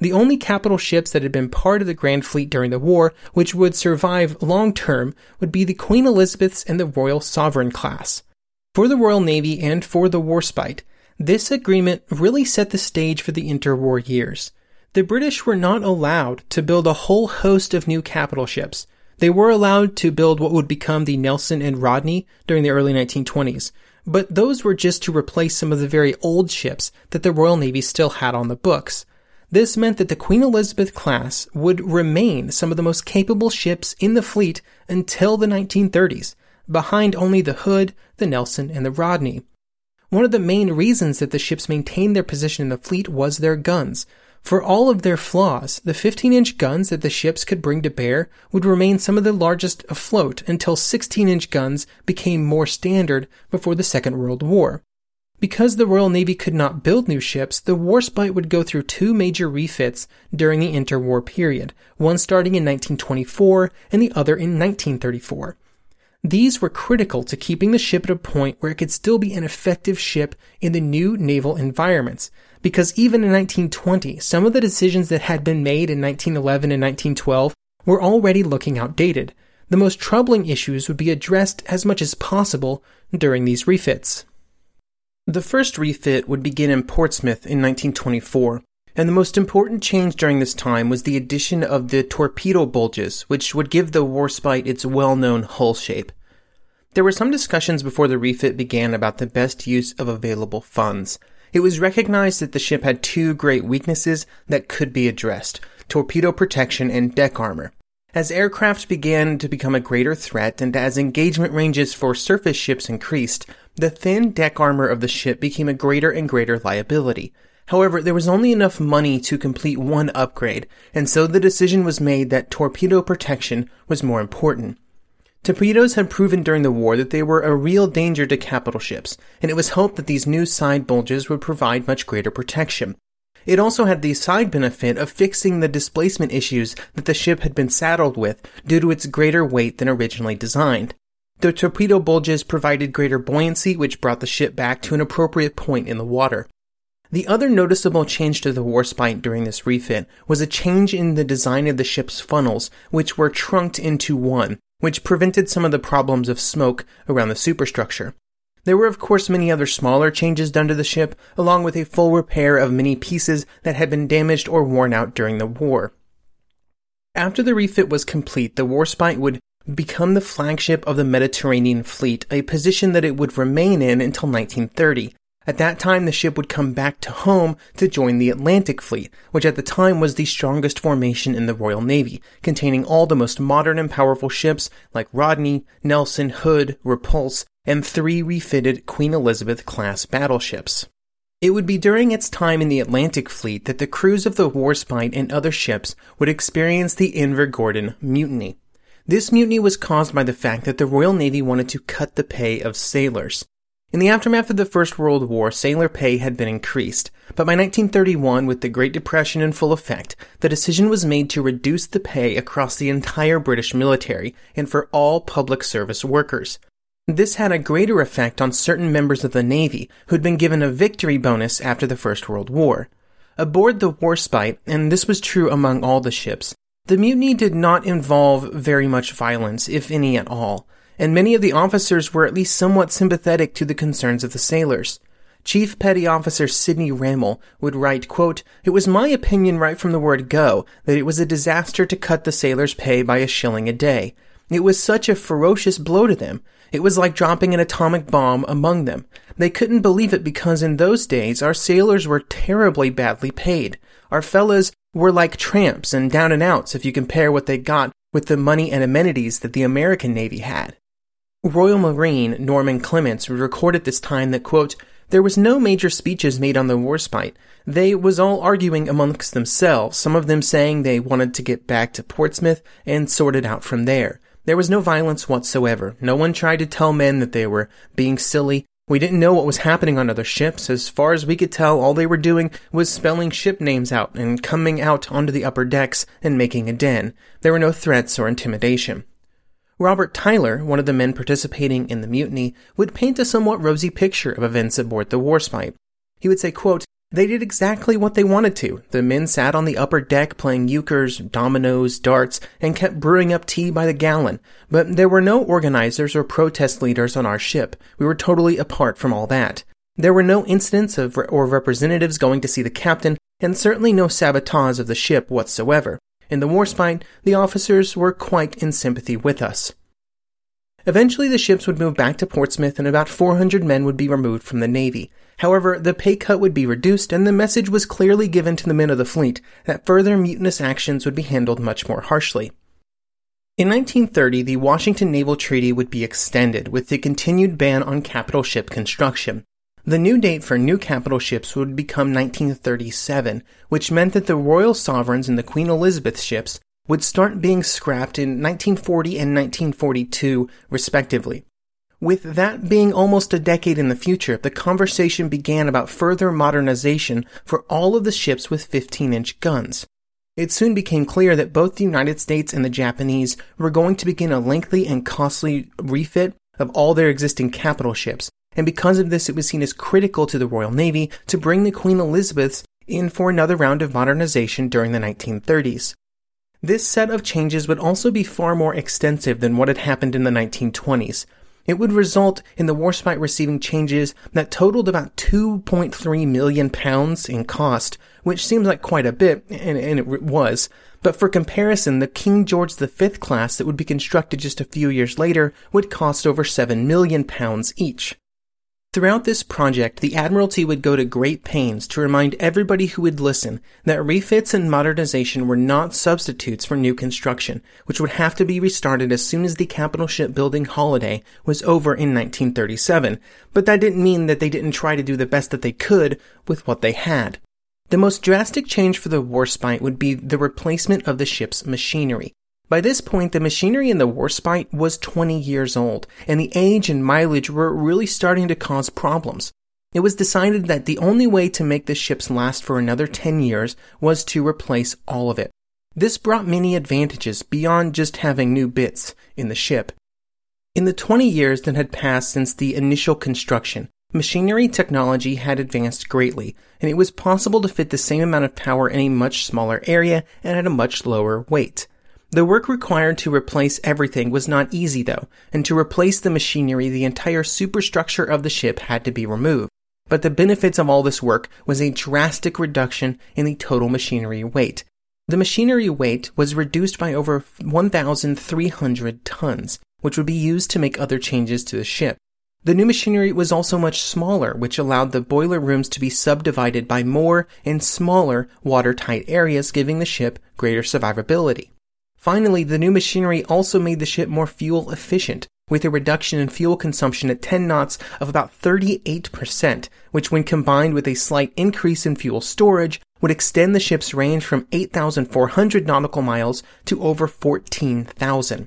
The only capital ships that had been part of the Grand Fleet during the war, which would survive long term, would be the Queen Elizabeth's and the Royal Sovereign class. For the Royal Navy and for the Warspite, this agreement really set the stage for the interwar years. the British were not allowed to build a whole host of new capital ships. They were allowed to build what would become the Nelson and Rodney during the early 1920s, but those were just to replace some of the very old ships that the Royal Navy still had on the books. This meant that the Queen Elizabeth class would remain some of the most capable ships in the fleet until the 1930s, behind only the Hood, the Nelson, and the Rodney. One of the main reasons that the ships maintained their position in the fleet was their guns. For all of their flaws, the 15 inch guns that the ships could bring to bear would remain some of the largest afloat until 16 inch guns became more standard before the Second World War. Because the Royal Navy could not build new ships, the Warspite would go through two major refits during the interwar period, one starting in 1924 and the other in 1934. These were critical to keeping the ship at a point where it could still be an effective ship in the new naval environments, because even in 1920, some of the decisions that had been made in 1911 and 1912 were already looking outdated. The most troubling issues would be addressed as much as possible during these refits. The first refit would begin in Portsmouth in 1924, and the most important change during this time was the addition of the torpedo bulges, which would give the Warspite its well-known hull shape. There were some discussions before the refit began about the best use of available funds. It was recognized that the ship had two great weaknesses that could be addressed torpedo protection and deck armor. As aircraft began to become a greater threat and as engagement ranges for surface ships increased, the thin deck armor of the ship became a greater and greater liability. However, there was only enough money to complete one upgrade, and so the decision was made that torpedo protection was more important. Torpedoes had proven during the war that they were a real danger to capital ships, and it was hoped that these new side bulges would provide much greater protection. It also had the side benefit of fixing the displacement issues that the ship had been saddled with due to its greater weight than originally designed. The torpedo bulges provided greater buoyancy, which brought the ship back to an appropriate point in the water. The other noticeable change to the Warspite during this refit was a change in the design of the ship's funnels, which were trunked into one, which prevented some of the problems of smoke around the superstructure. There were of course many other smaller changes done to the ship, along with a full repair of many pieces that had been damaged or worn out during the war. After the refit was complete, the Warspite would become the flagship of the Mediterranean fleet, a position that it would remain in until 1930. At that time, the ship would come back to home to join the Atlantic Fleet, which at the time was the strongest formation in the Royal Navy, containing all the most modern and powerful ships like Rodney, Nelson, Hood, Repulse, and three refitted Queen Elizabeth class battleships. It would be during its time in the Atlantic Fleet that the crews of the Warspite and other ships would experience the Invergordon Mutiny. This mutiny was caused by the fact that the Royal Navy wanted to cut the pay of sailors. In the aftermath of the First World War, sailor pay had been increased, but by 1931, with the Great Depression in full effect, the decision was made to reduce the pay across the entire British military and for all public service workers. This had a greater effect on certain members of the Navy who'd been given a victory bonus after the First World War. Aboard the Warspite, and this was true among all the ships, the mutiny did not involve very much violence, if any at all and many of the officers were at least somewhat sympathetic to the concerns of the sailors. Chief Petty Officer Sidney Ramel would write, quote, It was my opinion right from the word go that it was a disaster to cut the sailors' pay by a shilling a day. It was such a ferocious blow to them. It was like dropping an atomic bomb among them. They couldn't believe it because in those days our sailors were terribly badly paid. Our fellows were like tramps and down and outs if you compare what they got with the money and amenities that the American Navy had. Royal Marine Norman Clements recorded this time that, quote, there was no major speeches made on the warspite. They was all arguing amongst themselves, some of them saying they wanted to get back to Portsmouth and sort it out from there. There was no violence whatsoever. No one tried to tell men that they were being silly. We didn't know what was happening on other ships. As far as we could tell, all they were doing was spelling ship names out and coming out onto the upper decks and making a den. There were no threats or intimidation. Robert Tyler, one of the men participating in the mutiny, would paint a somewhat rosy picture of events aboard the Warspite. He would say, quote, they did exactly what they wanted to. The men sat on the upper deck playing euchres, dominoes, darts, and kept brewing up tea by the gallon. But there were no organizers or protest leaders on our ship. We were totally apart from all that. There were no incidents of or representatives going to see the captain, and certainly no sabotage of the ship whatsoever. In the war warspite, the officers were quite in sympathy with us. Eventually, the ships would move back to Portsmouth and about 400 men would be removed from the Navy. However, the pay cut would be reduced and the message was clearly given to the men of the fleet that further mutinous actions would be handled much more harshly. In 1930, the Washington Naval Treaty would be extended with the continued ban on capital ship construction. The new date for new capital ships would become 1937, which meant that the Royal Sovereigns and the Queen Elizabeth ships would start being scrapped in 1940 and 1942, respectively. With that being almost a decade in the future, the conversation began about further modernization for all of the ships with 15 inch guns. It soon became clear that both the United States and the Japanese were going to begin a lengthy and costly refit of all their existing capital ships, and because of this, it was seen as critical to the Royal Navy to bring the Queen Elizabeths in for another round of modernization during the 1930s. This set of changes would also be far more extensive than what had happened in the 1920s. It would result in the Warspite receiving changes that totaled about 2.3 million pounds in cost, which seems like quite a bit, and, and it was. But for comparison, the King George V class that would be constructed just a few years later would cost over 7 million pounds each. Throughout this project, the Admiralty would go to great pains to remind everybody who would listen that refits and modernization were not substitutes for new construction, which would have to be restarted as soon as the capital shipbuilding holiday was over in 1937. But that didn't mean that they didn't try to do the best that they could with what they had. The most drastic change for the Warspite would be the replacement of the ship's machinery. By this point, the machinery in the Warspite was 20 years old, and the age and mileage were really starting to cause problems. It was decided that the only way to make the ships last for another 10 years was to replace all of it. This brought many advantages beyond just having new bits in the ship. In the 20 years that had passed since the initial construction, machinery technology had advanced greatly, and it was possible to fit the same amount of power in a much smaller area and at a much lower weight. The work required to replace everything was not easy though, and to replace the machinery, the entire superstructure of the ship had to be removed. But the benefits of all this work was a drastic reduction in the total machinery weight. The machinery weight was reduced by over 1,300 tons, which would be used to make other changes to the ship. The new machinery was also much smaller, which allowed the boiler rooms to be subdivided by more and smaller watertight areas, giving the ship greater survivability. Finally, the new machinery also made the ship more fuel efficient, with a reduction in fuel consumption at 10 knots of about 38%, which when combined with a slight increase in fuel storage would extend the ship's range from 8,400 nautical miles to over 14,000.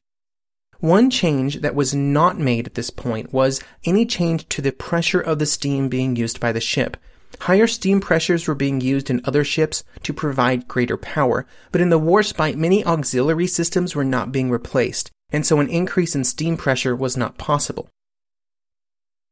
One change that was not made at this point was any change to the pressure of the steam being used by the ship. Higher steam pressures were being used in other ships to provide greater power, but in the war Warspite, many auxiliary systems were not being replaced, and so an increase in steam pressure was not possible.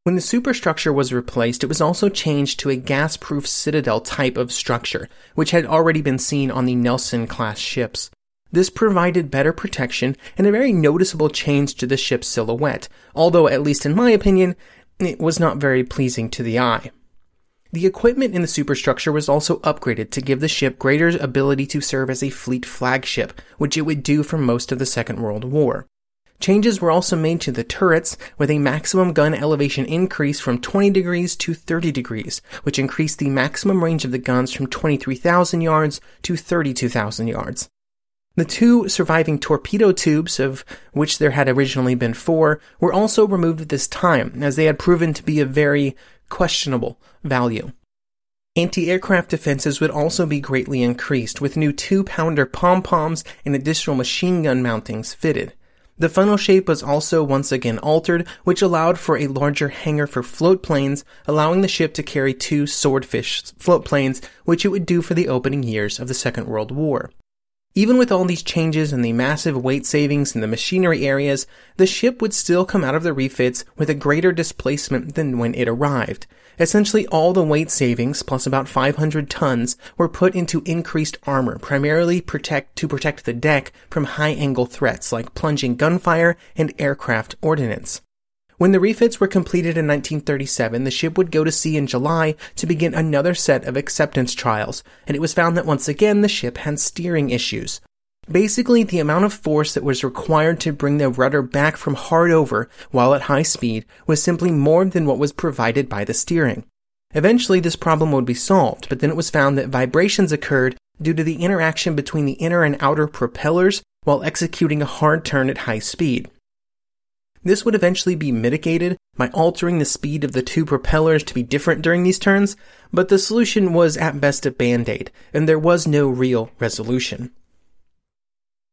When the superstructure was replaced, it was also changed to a gas-proof citadel type of structure, which had already been seen on the Nelson class ships. This provided better protection and a very noticeable change to the ship's silhouette, although, at least in my opinion, it was not very pleasing to the eye. The equipment in the superstructure was also upgraded to give the ship greater ability to serve as a fleet flagship, which it would do for most of the Second World War. Changes were also made to the turrets, with a maximum gun elevation increase from 20 degrees to 30 degrees, which increased the maximum range of the guns from 23,000 yards to 32,000 yards. The two surviving torpedo tubes, of which there had originally been four, were also removed at this time, as they had proven to be a very questionable value. Anti-aircraft defenses would also be greatly increased, with new two-pounder pom-poms and additional machine gun mountings fitted. The funnel shape was also once again altered, which allowed for a larger hangar for float planes, allowing the ship to carry two swordfish float planes, which it would do for the opening years of the Second World War. Even with all these changes and the massive weight savings in the machinery areas, the ship would still come out of the refits with a greater displacement than when it arrived. Essentially all the weight savings, plus about 500 tons, were put into increased armor, primarily protect, to protect the deck from high angle threats like plunging gunfire and aircraft ordnance. When the refits were completed in 1937, the ship would go to sea in July to begin another set of acceptance trials, and it was found that once again the ship had steering issues. Basically, the amount of force that was required to bring the rudder back from hard over while at high speed was simply more than what was provided by the steering. Eventually, this problem would be solved, but then it was found that vibrations occurred due to the interaction between the inner and outer propellers while executing a hard turn at high speed. This would eventually be mitigated by altering the speed of the two propellers to be different during these turns, but the solution was at best a band-aid, and there was no real resolution.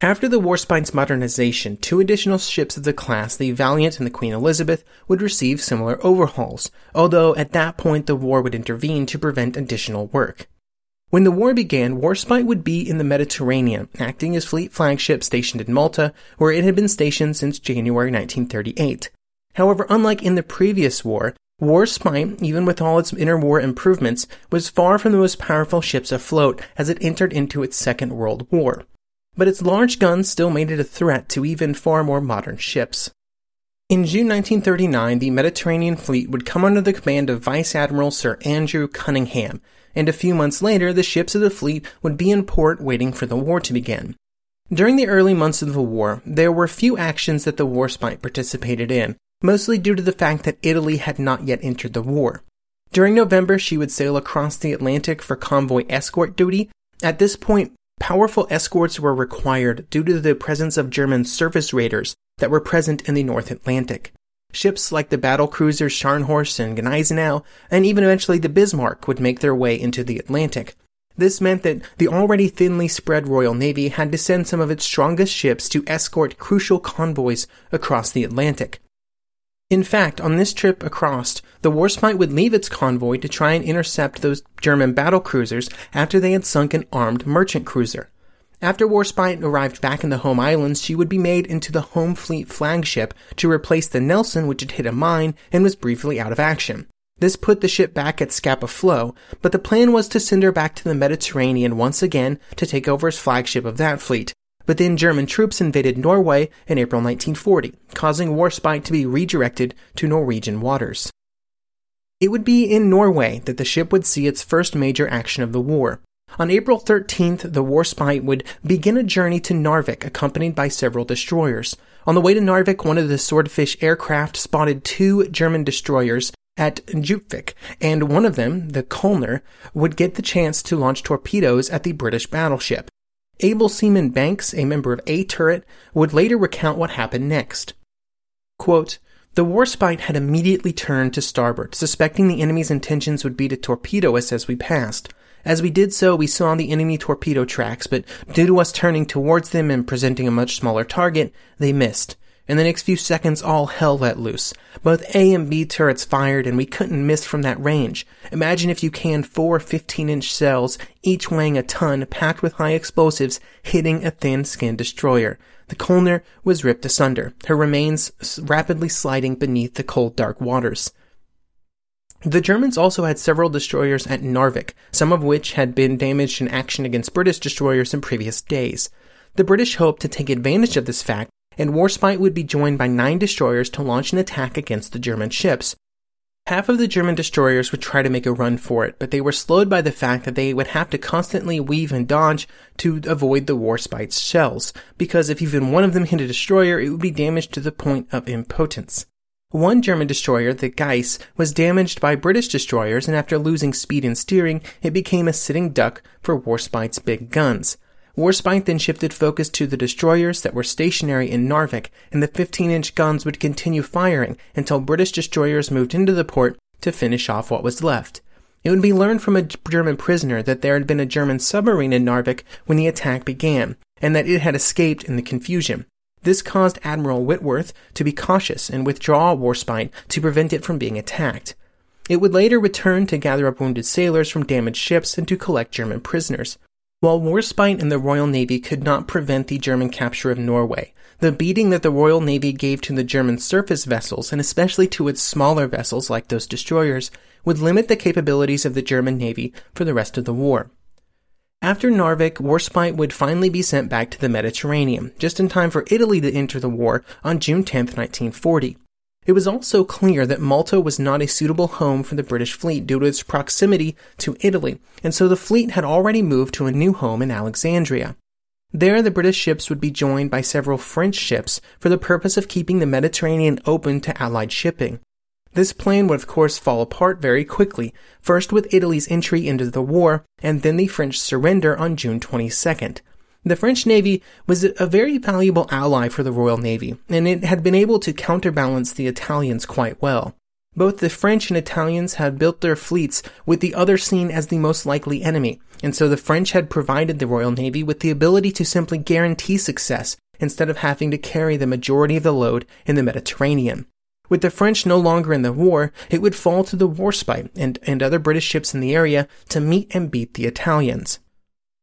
After the Warspite's modernization, two additional ships of the class, the Valiant and the Queen Elizabeth, would receive similar overhauls, although at that point the war would intervene to prevent additional work. When the war began, Warspite would be in the Mediterranean, acting as fleet flagship stationed in Malta, where it had been stationed since January 1938. However, unlike in the previous war, Warspite, even with all its interwar improvements, was far from the most powerful ships afloat as it entered into its Second World War but its large guns still made it a threat to even far more modern ships. In June 1939, the Mediterranean fleet would come under the command of Vice Admiral Sir Andrew Cunningham, and a few months later, the ships of the fleet would be in port waiting for the war to begin. During the early months of the war, there were few actions that the Warspite participated in, mostly due to the fact that Italy had not yet entered the war. During November, she would sail across the Atlantic for convoy escort duty. At this point, Powerful escorts were required due to the presence of German surface raiders that were present in the North Atlantic. Ships like the battle cruisers Scharnhorst and Gneisenau, and even eventually the Bismarck, would make their way into the Atlantic. This meant that the already thinly spread Royal Navy had to send some of its strongest ships to escort crucial convoys across the Atlantic. In fact, on this trip across, the Warspite would leave its convoy to try and intercept those German battle cruisers after they had sunk an armed merchant cruiser. After Warspite arrived back in the home islands, she would be made into the home fleet flagship to replace the Nelson, which had hit a mine and was briefly out of action. This put the ship back at Scapa Flow, but the plan was to send her back to the Mediterranean once again to take over as flagship of that fleet, but then German troops invaded Norway in April 1940, causing Warspite to be redirected to Norwegian waters. It would be in Norway that the ship would see its first major action of the war. On April 13th, the Warspite would begin a journey to Narvik accompanied by several destroyers. On the way to Narvik, one of the Swordfish aircraft spotted two German destroyers at Djupvik, and one of them, the Koellner, would get the chance to launch torpedoes at the British battleship. Able Seaman Banks, a member of A Turret, would later recount what happened next. Quote, the Warspite had immediately turned to starboard, suspecting the enemy's intentions would be to torpedo us as we passed. As we did so, we saw the enemy torpedo tracks, but due to us turning towards them and presenting a much smaller target, they missed. In the next few seconds, all hell let loose. Both A and B turrets fired, and we couldn't miss from that range. Imagine if you can four 15 inch cells, each weighing a ton, packed with high explosives, hitting a thin skinned destroyer. The Koellner was ripped asunder, her remains rapidly sliding beneath the cold, dark waters. The Germans also had several destroyers at Narvik, some of which had been damaged in action against British destroyers in previous days. The British hoped to take advantage of this fact and Warspite would be joined by nine destroyers to launch an attack against the German ships. Half of the German destroyers would try to make a run for it, but they were slowed by the fact that they would have to constantly weave and dodge to avoid the Warspite's shells, because if even one of them hit a destroyer, it would be damaged to the point of impotence. One German destroyer, the Giese, was damaged by British destroyers, and after losing speed and steering, it became a sitting duck for Warspite's big guns. Warspite then shifted focus to the destroyers that were stationary in Narvik, and the 15 inch guns would continue firing until British destroyers moved into the port to finish off what was left. It would be learned from a German prisoner that there had been a German submarine in Narvik when the attack began, and that it had escaped in the confusion. This caused Admiral Whitworth to be cautious and withdraw Warspite to prevent it from being attacked. It would later return to gather up wounded sailors from damaged ships and to collect German prisoners. While Warspite and the Royal Navy could not prevent the German capture of Norway, the beating that the Royal Navy gave to the German surface vessels, and especially to its smaller vessels like those destroyers, would limit the capabilities of the German Navy for the rest of the war. After Narvik, Warspite would finally be sent back to the Mediterranean, just in time for Italy to enter the war on June 10, 1940. It was also clear that Malta was not a suitable home for the British fleet due to its proximity to Italy, and so the fleet had already moved to a new home in Alexandria. There, the British ships would be joined by several French ships for the purpose of keeping the Mediterranean open to Allied shipping. This plan would of course fall apart very quickly, first with Italy's entry into the war, and then the French surrender on June 22nd. The French Navy was a very valuable ally for the Royal Navy, and it had been able to counterbalance the Italians quite well. Both the French and Italians had built their fleets with the other seen as the most likely enemy, and so the French had provided the Royal Navy with the ability to simply guarantee success instead of having to carry the majority of the load in the Mediterranean. With the French no longer in the war, it would fall to the Warspite and, and other British ships in the area to meet and beat the Italians.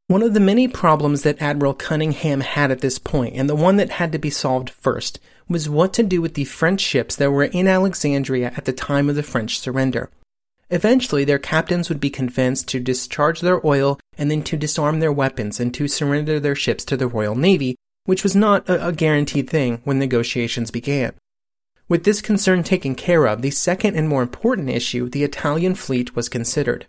One of the many problems that Admiral Cunningham had at this point, and the one that had to be solved first, was what to do with the French ships that were in Alexandria at the time of the French surrender. Eventually, their captains would be convinced to discharge their oil and then to disarm their weapons and to surrender their ships to the Royal Navy, which was not a, a guaranteed thing when negotiations began. With this concern taken care of, the second and more important issue, the Italian fleet, was considered.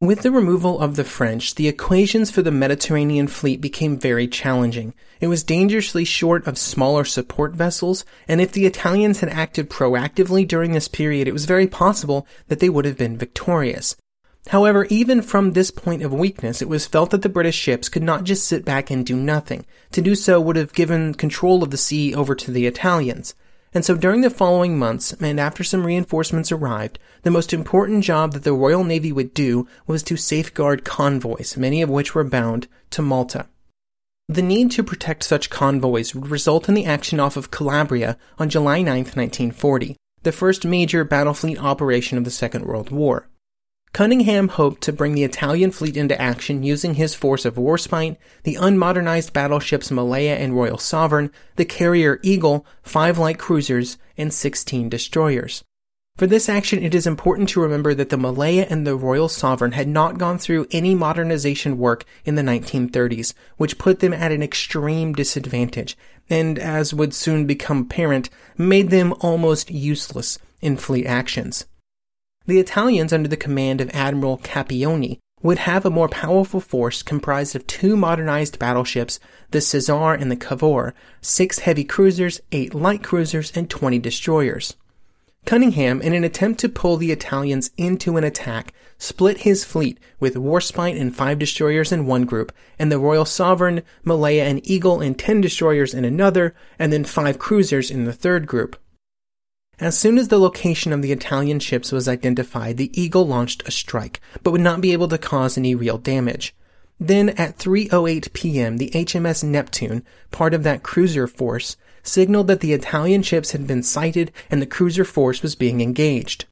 With the removal of the French, the equations for the Mediterranean fleet became very challenging. It was dangerously short of smaller support vessels, and if the Italians had acted proactively during this period, it was very possible that they would have been victorious. However, even from this point of weakness, it was felt that the British ships could not just sit back and do nothing. To do so would have given control of the sea over to the Italians. And so during the following months, and after some reinforcements arrived, the most important job that the Royal Navy would do was to safeguard convoys, many of which were bound to Malta. The need to protect such convoys would result in the action off of Calabria on July 9, 1940, the first major battle fleet operation of the Second World War. Cunningham hoped to bring the Italian fleet into action using his force of Warspite, the unmodernized battleships Malaya and Royal Sovereign, the carrier Eagle, five light cruisers, and 16 destroyers. For this action, it is important to remember that the Malaya and the Royal Sovereign had not gone through any modernization work in the 1930s, which put them at an extreme disadvantage, and as would soon become apparent, made them almost useless in fleet actions. The Italians, under the command of Admiral Campioni, would have a more powerful force comprised of two modernized battleships, the Caesar and the Cavour, six heavy cruisers, eight light cruisers, and 20 destroyers. Cunningham, in an attempt to pull the Italians into an attack, split his fleet with Warspite and five destroyers in one group, and the Royal Sovereign, Malaya, and Eagle and ten destroyers in another, and then five cruisers in the third group. As soon as the location of the Italian ships was identified, the Eagle launched a strike, but would not be able to cause any real damage. Then at 3:08 p.m., the HMS Neptune, part of that cruiser force, signaled that the Italian ships had been sighted and the cruiser force was being engaged.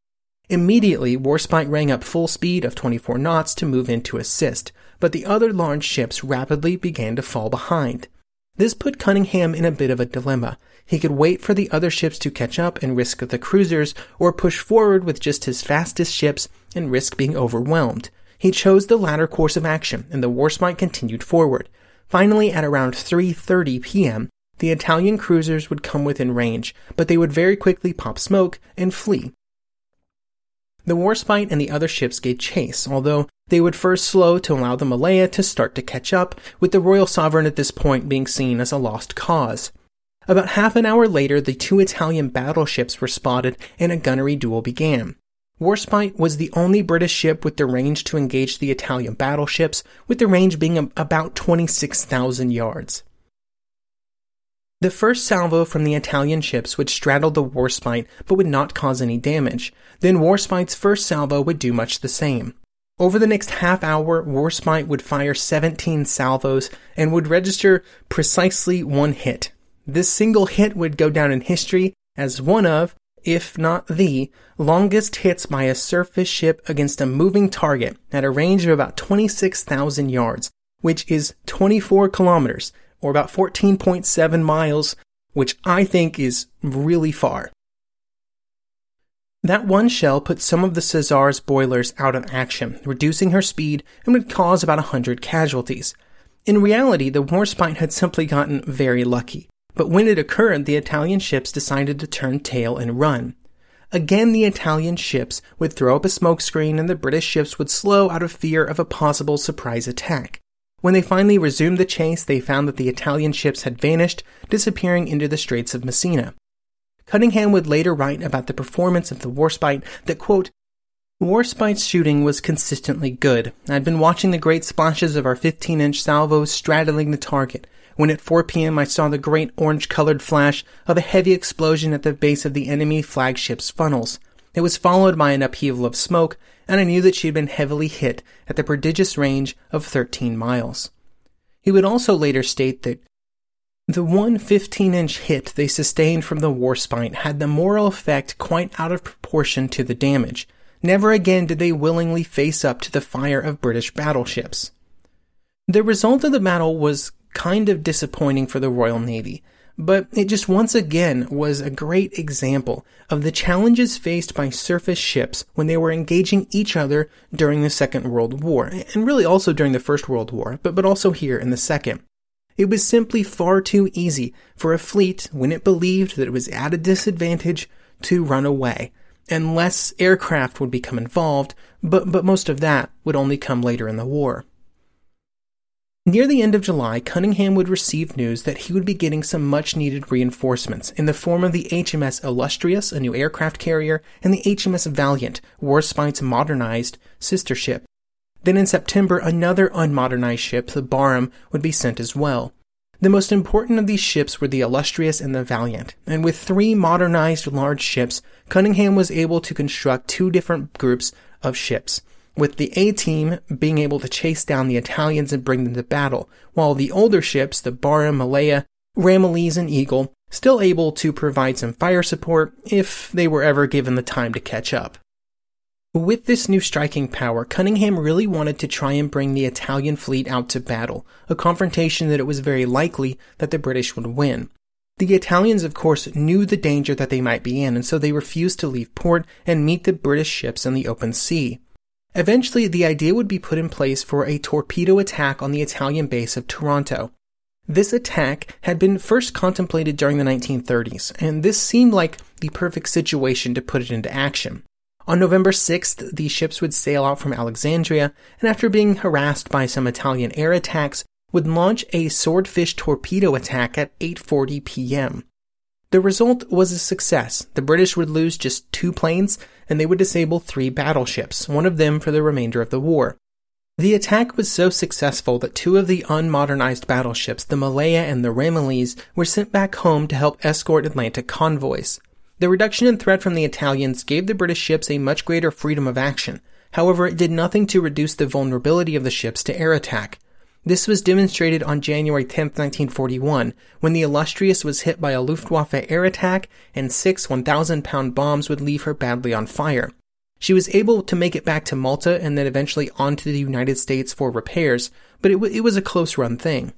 Immediately, Warspite rang up full speed of 24 knots to move in to assist, but the other large ships rapidly began to fall behind. This put Cunningham in a bit of a dilemma. He could wait for the other ships to catch up and risk the cruisers, or push forward with just his fastest ships and risk being overwhelmed. He chose the latter course of action, and the Warspite continued forward. Finally, at around 3.30 p.m., the Italian cruisers would come within range, but they would very quickly pop smoke and flee. The Warspite and the other ships gave chase, although they would first slow to allow the Malaya to start to catch up, with the Royal Sovereign at this point being seen as a lost cause. About half an hour later, the two Italian battleships were spotted and a gunnery duel began. Warspite was the only British ship with the range to engage the Italian battleships, with the range being about 26,000 yards. The first salvo from the Italian ships would straddle the Warspite but would not cause any damage. Then Warspite's first salvo would do much the same. Over the next half hour, Warspite would fire 17 salvos and would register precisely one hit. This single hit would go down in history as one of, if not the, longest hits by a surface ship against a moving target at a range of about 26,000 yards, which is 24 kilometers, or about 14.7 miles, which I think is really far. That one shell put some of the Caesar's boilers out of action, reducing her speed and would cause about a hundred casualties. In reality, the Warspite had simply gotten very lucky. But when it occurred, the Italian ships decided to turn tail and run. Again, the Italian ships would throw up a smokescreen and the British ships would slow out of fear of a possible surprise attack. When they finally resumed the chase, they found that the Italian ships had vanished, disappearing into the Straits of Messina. Cunningham would later write about the performance of the Warspite that, quote, Warspite's shooting was consistently good. I'd been watching the great splashes of our 15 inch salvos straddling the target when at 4 p.m. I saw the great orange colored flash of a heavy explosion at the base of the enemy flagship's funnels. It was followed by an upheaval of smoke, and I knew that she had been heavily hit at the prodigious range of 13 miles. He would also later state that the one 15 inch hit they sustained from the Warspite had the moral effect quite out of proportion to the damage. Never again did they willingly face up to the fire of British battleships. The result of the battle was kind of disappointing for the Royal Navy, but it just once again was a great example of the challenges faced by surface ships when they were engaging each other during the Second World War, and really also during the First World War, but, but also here in the Second. It was simply far too easy for a fleet, when it believed that it was at a disadvantage, to run away, and less aircraft would become involved, but, but most of that would only come later in the war. Near the end of July, Cunningham would receive news that he would be getting some much needed reinforcements in the form of the HMS Illustrious, a new aircraft carrier, and the HMS Valiant, Warspite's modernized sister ship. Then in September, another unmodernized ship, the Barham, would be sent as well. The most important of these ships were the Illustrious and the Valiant, and with three modernized large ships, Cunningham was able to construct two different groups of ships with the A team being able to chase down the Italians and bring them to battle, while the older ships, the Barham, Malaya, Ramillies, and Eagle, still able to provide some fire support if they were ever given the time to catch up. With this new striking power, Cunningham really wanted to try and bring the Italian fleet out to battle, a confrontation that it was very likely that the British would win. The Italians, of course, knew the danger that they might be in, and so they refused to leave port and meet the British ships in the open sea. Eventually, the idea would be put in place for a torpedo attack on the Italian base of Taranto. This attack had been first contemplated during the 1930s, and this seemed like the perfect situation to put it into action. On November 6th, the ships would sail out from Alexandria, and after being harassed by some Italian air attacks, would launch a swordfish torpedo attack at 8:40 p.m. The result was a success. The British would lose just two planes, and they would disable three battleships, one of them for the remainder of the war. The attack was so successful that two of the unmodernized battleships, the Malaya and the Ramillies, were sent back home to help escort Atlantic convoys. The reduction in threat from the Italians gave the British ships a much greater freedom of action. However, it did nothing to reduce the vulnerability of the ships to air attack. This was demonstrated on January 10, 1941, when the Illustrious was hit by a Luftwaffe air attack and six 1,000 pound bombs would leave her badly on fire. She was able to make it back to Malta and then eventually onto the United States for repairs, but it, w- it was a close run thing.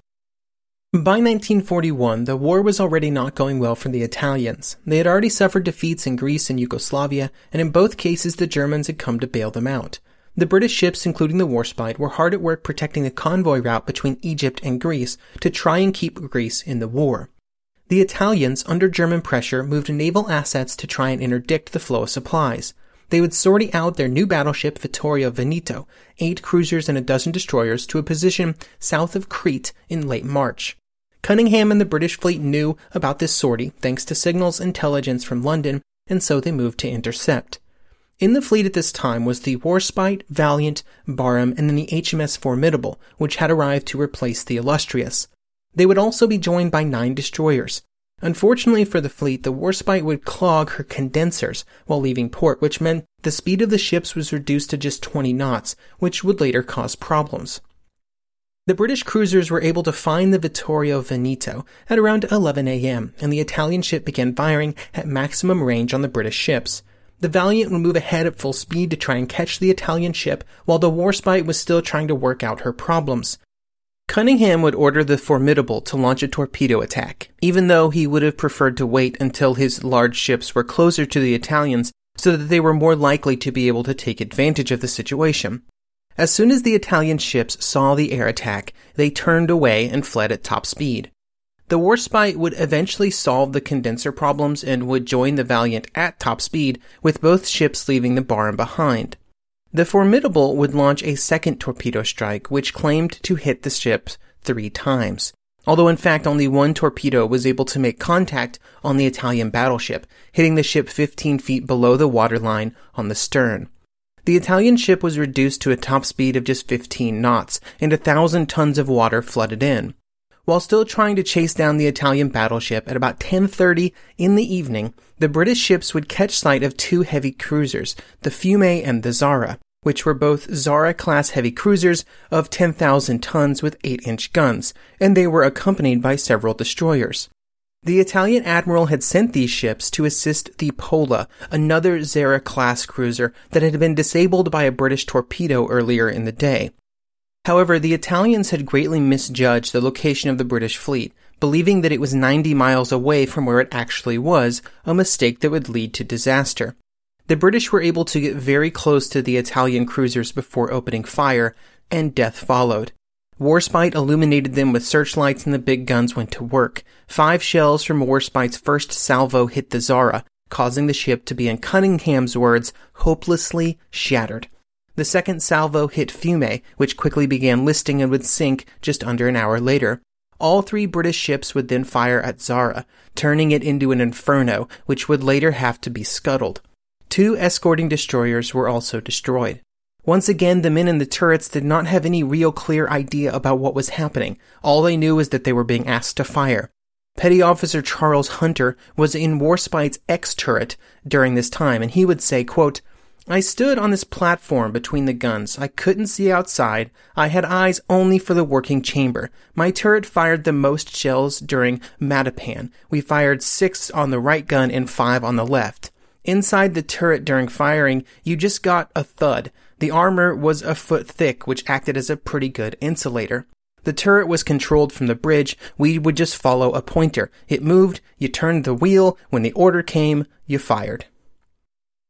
By 1941, the war was already not going well for the Italians. They had already suffered defeats in Greece and Yugoslavia, and in both cases the Germans had come to bail them out. The British ships, including the Warspite, were hard at work protecting the convoy route between Egypt and Greece to try and keep Greece in the war. The Italians, under German pressure, moved naval assets to try and interdict the flow of supplies. They would sortie out their new battleship Vittorio Veneto, eight cruisers and a dozen destroyers, to a position south of Crete in late March. Cunningham and the British fleet knew about this sortie thanks to signals intelligence from London, and so they moved to intercept. In the fleet at this time was the Warspite, Valiant, Barham, and then the HMS Formidable, which had arrived to replace the Illustrious. They would also be joined by nine destroyers. Unfortunately for the fleet, the Warspite would clog her condensers while leaving port, which meant the speed of the ships was reduced to just 20 knots, which would later cause problems. The British cruisers were able to find the Vittorio Veneto at around 11 a.m., and the Italian ship began firing at maximum range on the British ships. The Valiant would move ahead at full speed to try and catch the Italian ship, while the Warspite was still trying to work out her problems. Cunningham would order the Formidable to launch a torpedo attack, even though he would have preferred to wait until his large ships were closer to the Italians so that they were more likely to be able to take advantage of the situation. As soon as the Italian ships saw the air attack, they turned away and fled at top speed. The Warspite would eventually solve the condenser problems and would join the Valiant at top speed, with both ships leaving the Barham behind. The Formidable would launch a second torpedo strike, which claimed to hit the ships three times. Although in fact only one torpedo was able to make contact on the Italian battleship, hitting the ship 15 feet below the waterline on the stern. The Italian ship was reduced to a top speed of just 15 knots, and a thousand tons of water flooded in. While still trying to chase down the Italian battleship at about 10:30 in the evening, the British ships would catch sight of two heavy cruisers, the Fiume and the Zara, which were both Zara class heavy cruisers of 10,000 tons with 8-inch guns, and they were accompanied by several destroyers. The Italian admiral had sent these ships to assist the Pola, another Zara class cruiser that had been disabled by a British torpedo earlier in the day. However, the Italians had greatly misjudged the location of the British fleet, believing that it was 90 miles away from where it actually was, a mistake that would lead to disaster. The British were able to get very close to the Italian cruisers before opening fire, and death followed. Warspite illuminated them with searchlights and the big guns went to work. Five shells from Warspite's first salvo hit the Zara, causing the ship to be, in Cunningham's words, hopelessly shattered. The second salvo hit Fiume, which quickly began listing and would sink just under an hour later. All three British ships would then fire at Zara, turning it into an inferno, which would later have to be scuttled. Two escorting destroyers were also destroyed. Once again, the men in the turrets did not have any real clear idea about what was happening. All they knew was that they were being asked to fire. Petty Officer Charles Hunter was in Warspite's X turret during this time, and he would say, quote, I stood on this platform between the guns. I couldn't see outside. I had eyes only for the working chamber. My turret fired the most shells during Matapan. We fired six on the right gun and five on the left. Inside the turret during firing, you just got a thud. The armor was a foot thick, which acted as a pretty good insulator. The turret was controlled from the bridge. We would just follow a pointer. It moved, you turned the wheel. When the order came, you fired.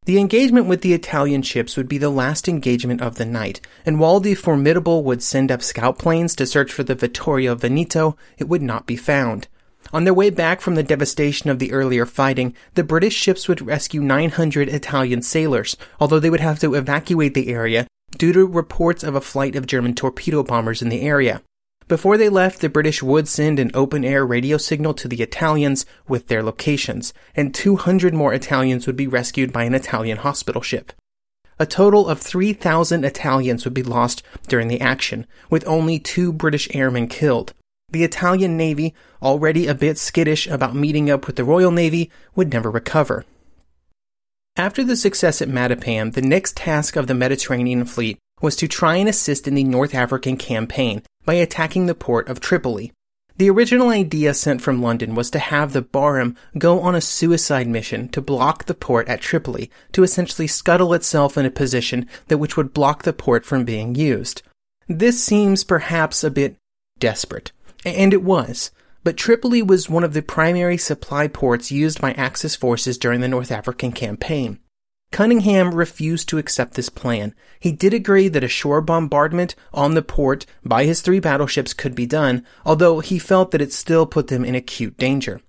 The engagement with the Italian ships would be the last engagement of the night, and while the Formidable would send up scout planes to search for the Vittorio Veneto, it would not be found. On their way back from the devastation of the earlier fighting, the British ships would rescue 900 Italian sailors, although they would have to evacuate the area due to reports of a flight of German torpedo bombers in the area. Before they left, the British would send an open air radio signal to the Italians with their locations, and 200 more Italians would be rescued by an Italian hospital ship. A total of 3,000 Italians would be lost during the action, with only two British airmen killed. The Italian Navy, already a bit skittish about meeting up with the Royal Navy, would never recover. After the success at Matapan, the next task of the Mediterranean fleet was to try and assist in the North African campaign by attacking the port of Tripoli. The original idea sent from London was to have the Barham go on a suicide mission to block the port at Tripoli, to essentially scuttle itself in a position that which would block the port from being used. This seems perhaps a bit desperate. And it was. But Tripoli was one of the primary supply ports used by Axis forces during the North African campaign. Cunningham refused to accept this plan. He did agree that a shore bombardment on the port by his three battleships could be done, although he felt that it still put them in acute danger.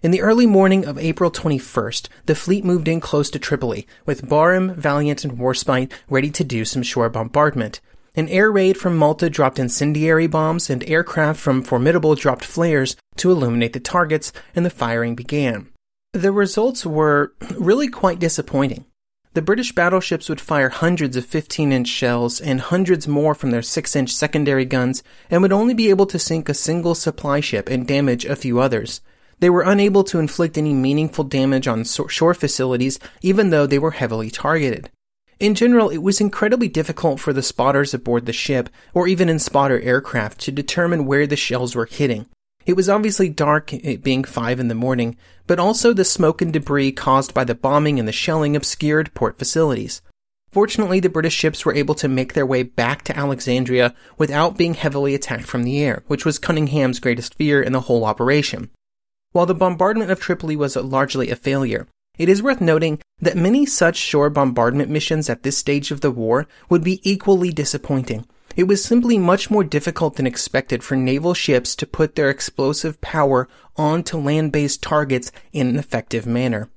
In the early morning of April 21st, the fleet moved in close to Tripoli, with Barham, Valiant, and Warspite ready to do some shore bombardment. An air raid from Malta dropped incendiary bombs, and aircraft from Formidable dropped flares to illuminate the targets, and the firing began. The results were really quite disappointing. The British battleships would fire hundreds of 15 inch shells and hundreds more from their 6 inch secondary guns and would only be able to sink a single supply ship and damage a few others. They were unable to inflict any meaningful damage on shore facilities, even though they were heavily targeted. In general, it was incredibly difficult for the spotters aboard the ship, or even in spotter aircraft, to determine where the shells were hitting. It was obviously dark, it being five in the morning, but also the smoke and debris caused by the bombing and the shelling obscured port facilities. Fortunately, the British ships were able to make their way back to Alexandria without being heavily attacked from the air, which was Cunningham's greatest fear in the whole operation. While the bombardment of Tripoli was largely a failure, it is worth noting that many such shore bombardment missions at this stage of the war would be equally disappointing. It was simply much more difficult than expected for naval ships to put their explosive power onto land-based targets in an effective manner.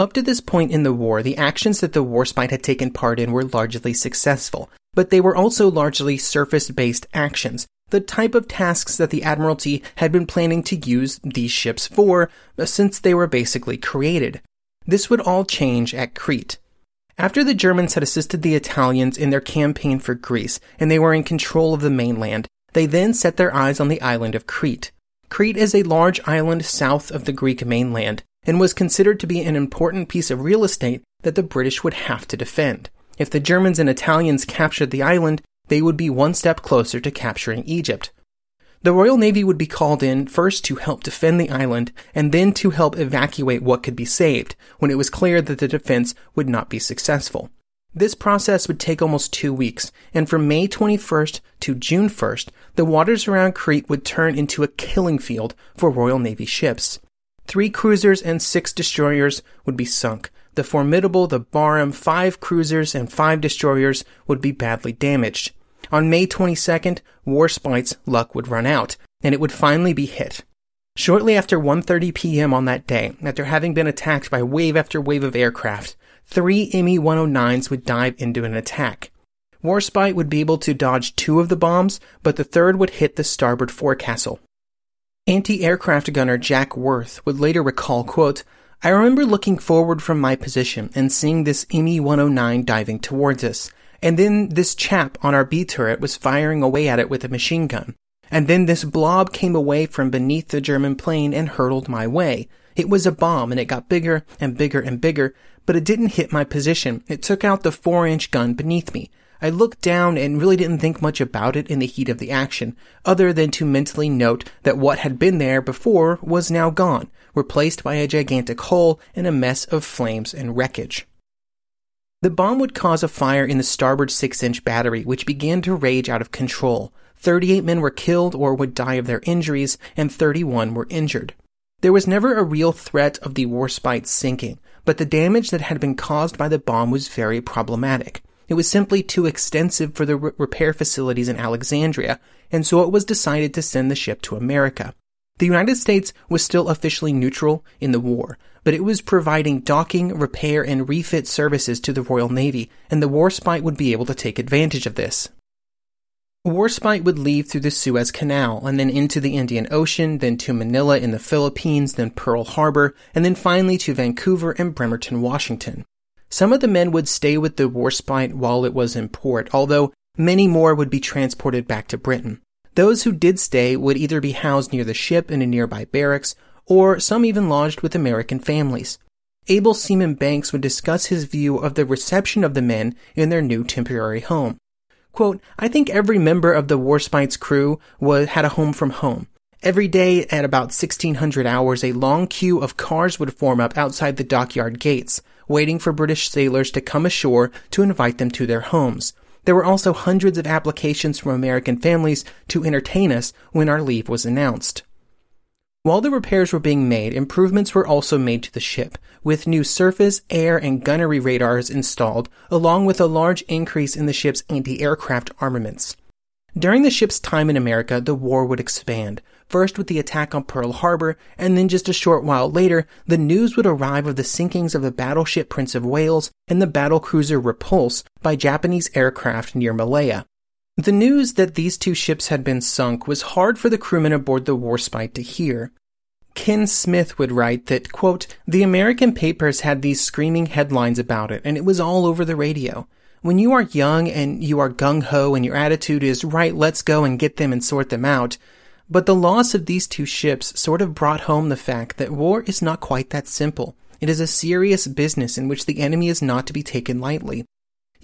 Up to this point in the war, the actions that the Warspite had taken part in were largely successful, but they were also largely surface-based actions, the type of tasks that the Admiralty had been planning to use these ships for since they were basically created. This would all change at Crete. After the Germans had assisted the Italians in their campaign for Greece and they were in control of the mainland, they then set their eyes on the island of Crete. Crete is a large island south of the Greek mainland and was considered to be an important piece of real estate that the British would have to defend. If the Germans and Italians captured the island, they would be one step closer to capturing Egypt. The Royal Navy would be called in first to help defend the island and then to help evacuate what could be saved when it was clear that the defense would not be successful. This process would take almost two weeks, and from May 21st to June 1st, the waters around Crete would turn into a killing field for Royal Navy ships. Three cruisers and six destroyers would be sunk. The formidable, the Barham, five cruisers and five destroyers would be badly damaged. On May 22nd, Warspite's luck would run out, and it would finally be hit. Shortly after 1:30 p.m. on that day, after having been attacked by wave after wave of aircraft, three Me-109s would dive into an attack. Warspite would be able to dodge two of the bombs, but the third would hit the starboard forecastle. Anti-aircraft gunner Jack Worth would later recall, quote, I remember looking forward from my position and seeing this Me-109 diving towards us. And then this chap on our B turret was firing away at it with a machine gun. And then this blob came away from beneath the German plane and hurtled my way. It was a bomb and it got bigger and bigger and bigger, but it didn't hit my position. It took out the four inch gun beneath me. I looked down and really didn't think much about it in the heat of the action, other than to mentally note that what had been there before was now gone, replaced by a gigantic hole and a mess of flames and wreckage. The bomb would cause a fire in the starboard 6 inch battery, which began to rage out of control. 38 men were killed or would die of their injuries, and 31 were injured. There was never a real threat of the Warspite sinking, but the damage that had been caused by the bomb was very problematic. It was simply too extensive for the repair facilities in Alexandria, and so it was decided to send the ship to America. The United States was still officially neutral in the war, but it was providing docking, repair, and refit services to the Royal Navy, and the Warspite would be able to take advantage of this. Warspite would leave through the Suez Canal and then into the Indian Ocean, then to Manila in the Philippines, then Pearl Harbor, and then finally to Vancouver and Bremerton, Washington. Some of the men would stay with the Warspite while it was in port, although many more would be transported back to Britain. Those who did stay would either be housed near the ship in a nearby barracks, or some even lodged with American families. Able Seaman Banks would discuss his view of the reception of the men in their new temporary home. Quote, I think every member of the Warspite's crew was, had a home from home. Every day at about 1600 hours, a long queue of cars would form up outside the dockyard gates, waiting for British sailors to come ashore to invite them to their homes. There were also hundreds of applications from American families to entertain us when our leave was announced. While the repairs were being made, improvements were also made to the ship, with new surface, air, and gunnery radars installed, along with a large increase in the ship's anti-aircraft armaments. During the ship's time in America, the war would expand, first with the attack on Pearl Harbor, and then just a short while later, the news would arrive of the sinkings of the battleship Prince of Wales and the battlecruiser Repulse by Japanese aircraft near Malaya. The news that these two ships had been sunk was hard for the crewmen aboard the Warspite to hear. Ken Smith would write that, quote, the American papers had these screaming headlines about it, and it was all over the radio. When you are young and you are gung ho and your attitude is, right, let's go and get them and sort them out. But the loss of these two ships sort of brought home the fact that war is not quite that simple. It is a serious business in which the enemy is not to be taken lightly.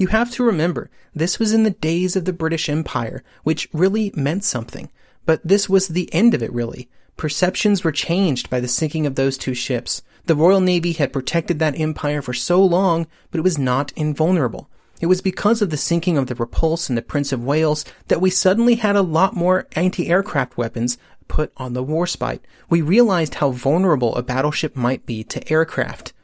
You have to remember, this was in the days of the British Empire, which really meant something. But this was the end of it, really. Perceptions were changed by the sinking of those two ships. The Royal Navy had protected that empire for so long, but it was not invulnerable. It was because of the sinking of the Repulse and the Prince of Wales that we suddenly had a lot more anti-aircraft weapons put on the Warspite. We realized how vulnerable a battleship might be to aircraft.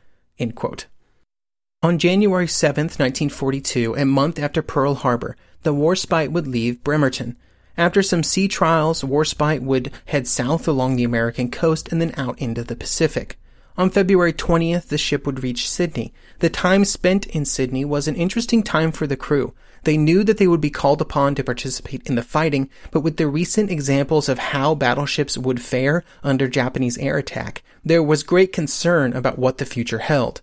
On January 7, 1942, a month after Pearl Harbor, the Warspite would leave Bremerton. After some sea trials, Warspite would head south along the American coast and then out into the Pacific. On February 20th, the ship would reach Sydney. The time spent in Sydney was an interesting time for the crew. They knew that they would be called upon to participate in the fighting, but with the recent examples of how battleships would fare under Japanese air attack, there was great concern about what the future held.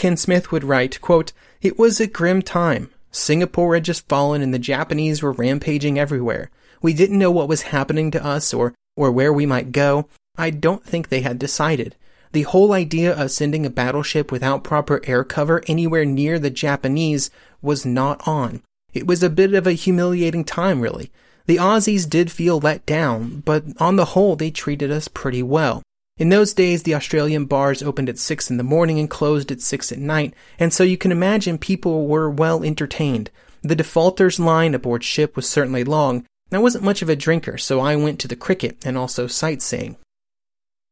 Ken Smith would write, quote, It was a grim time. Singapore had just fallen and the Japanese were rampaging everywhere. We didn't know what was happening to us or, or where we might go. I don't think they had decided. The whole idea of sending a battleship without proper air cover anywhere near the Japanese was not on. It was a bit of a humiliating time, really. The Aussies did feel let down, but on the whole, they treated us pretty well. In those days, the Australian bars opened at 6 in the morning and closed at 6 at night, and so you can imagine people were well entertained. The defaulters line aboard ship was certainly long. I wasn't much of a drinker, so I went to the cricket and also sightseeing.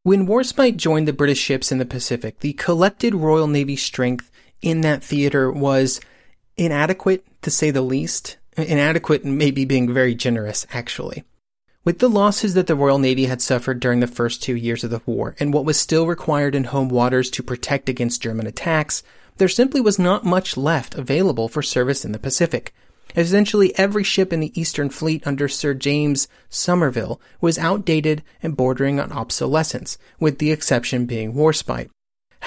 When Warspite joined the British ships in the Pacific, the collected Royal Navy strength in that theater was inadequate, to say the least. Inadequate maybe being very generous, actually. With the losses that the Royal Navy had suffered during the first two years of the war, and what was still required in home waters to protect against German attacks, there simply was not much left available for service in the Pacific. Essentially, every ship in the Eastern Fleet under Sir James Somerville was outdated and bordering on obsolescence, with the exception being Warspite.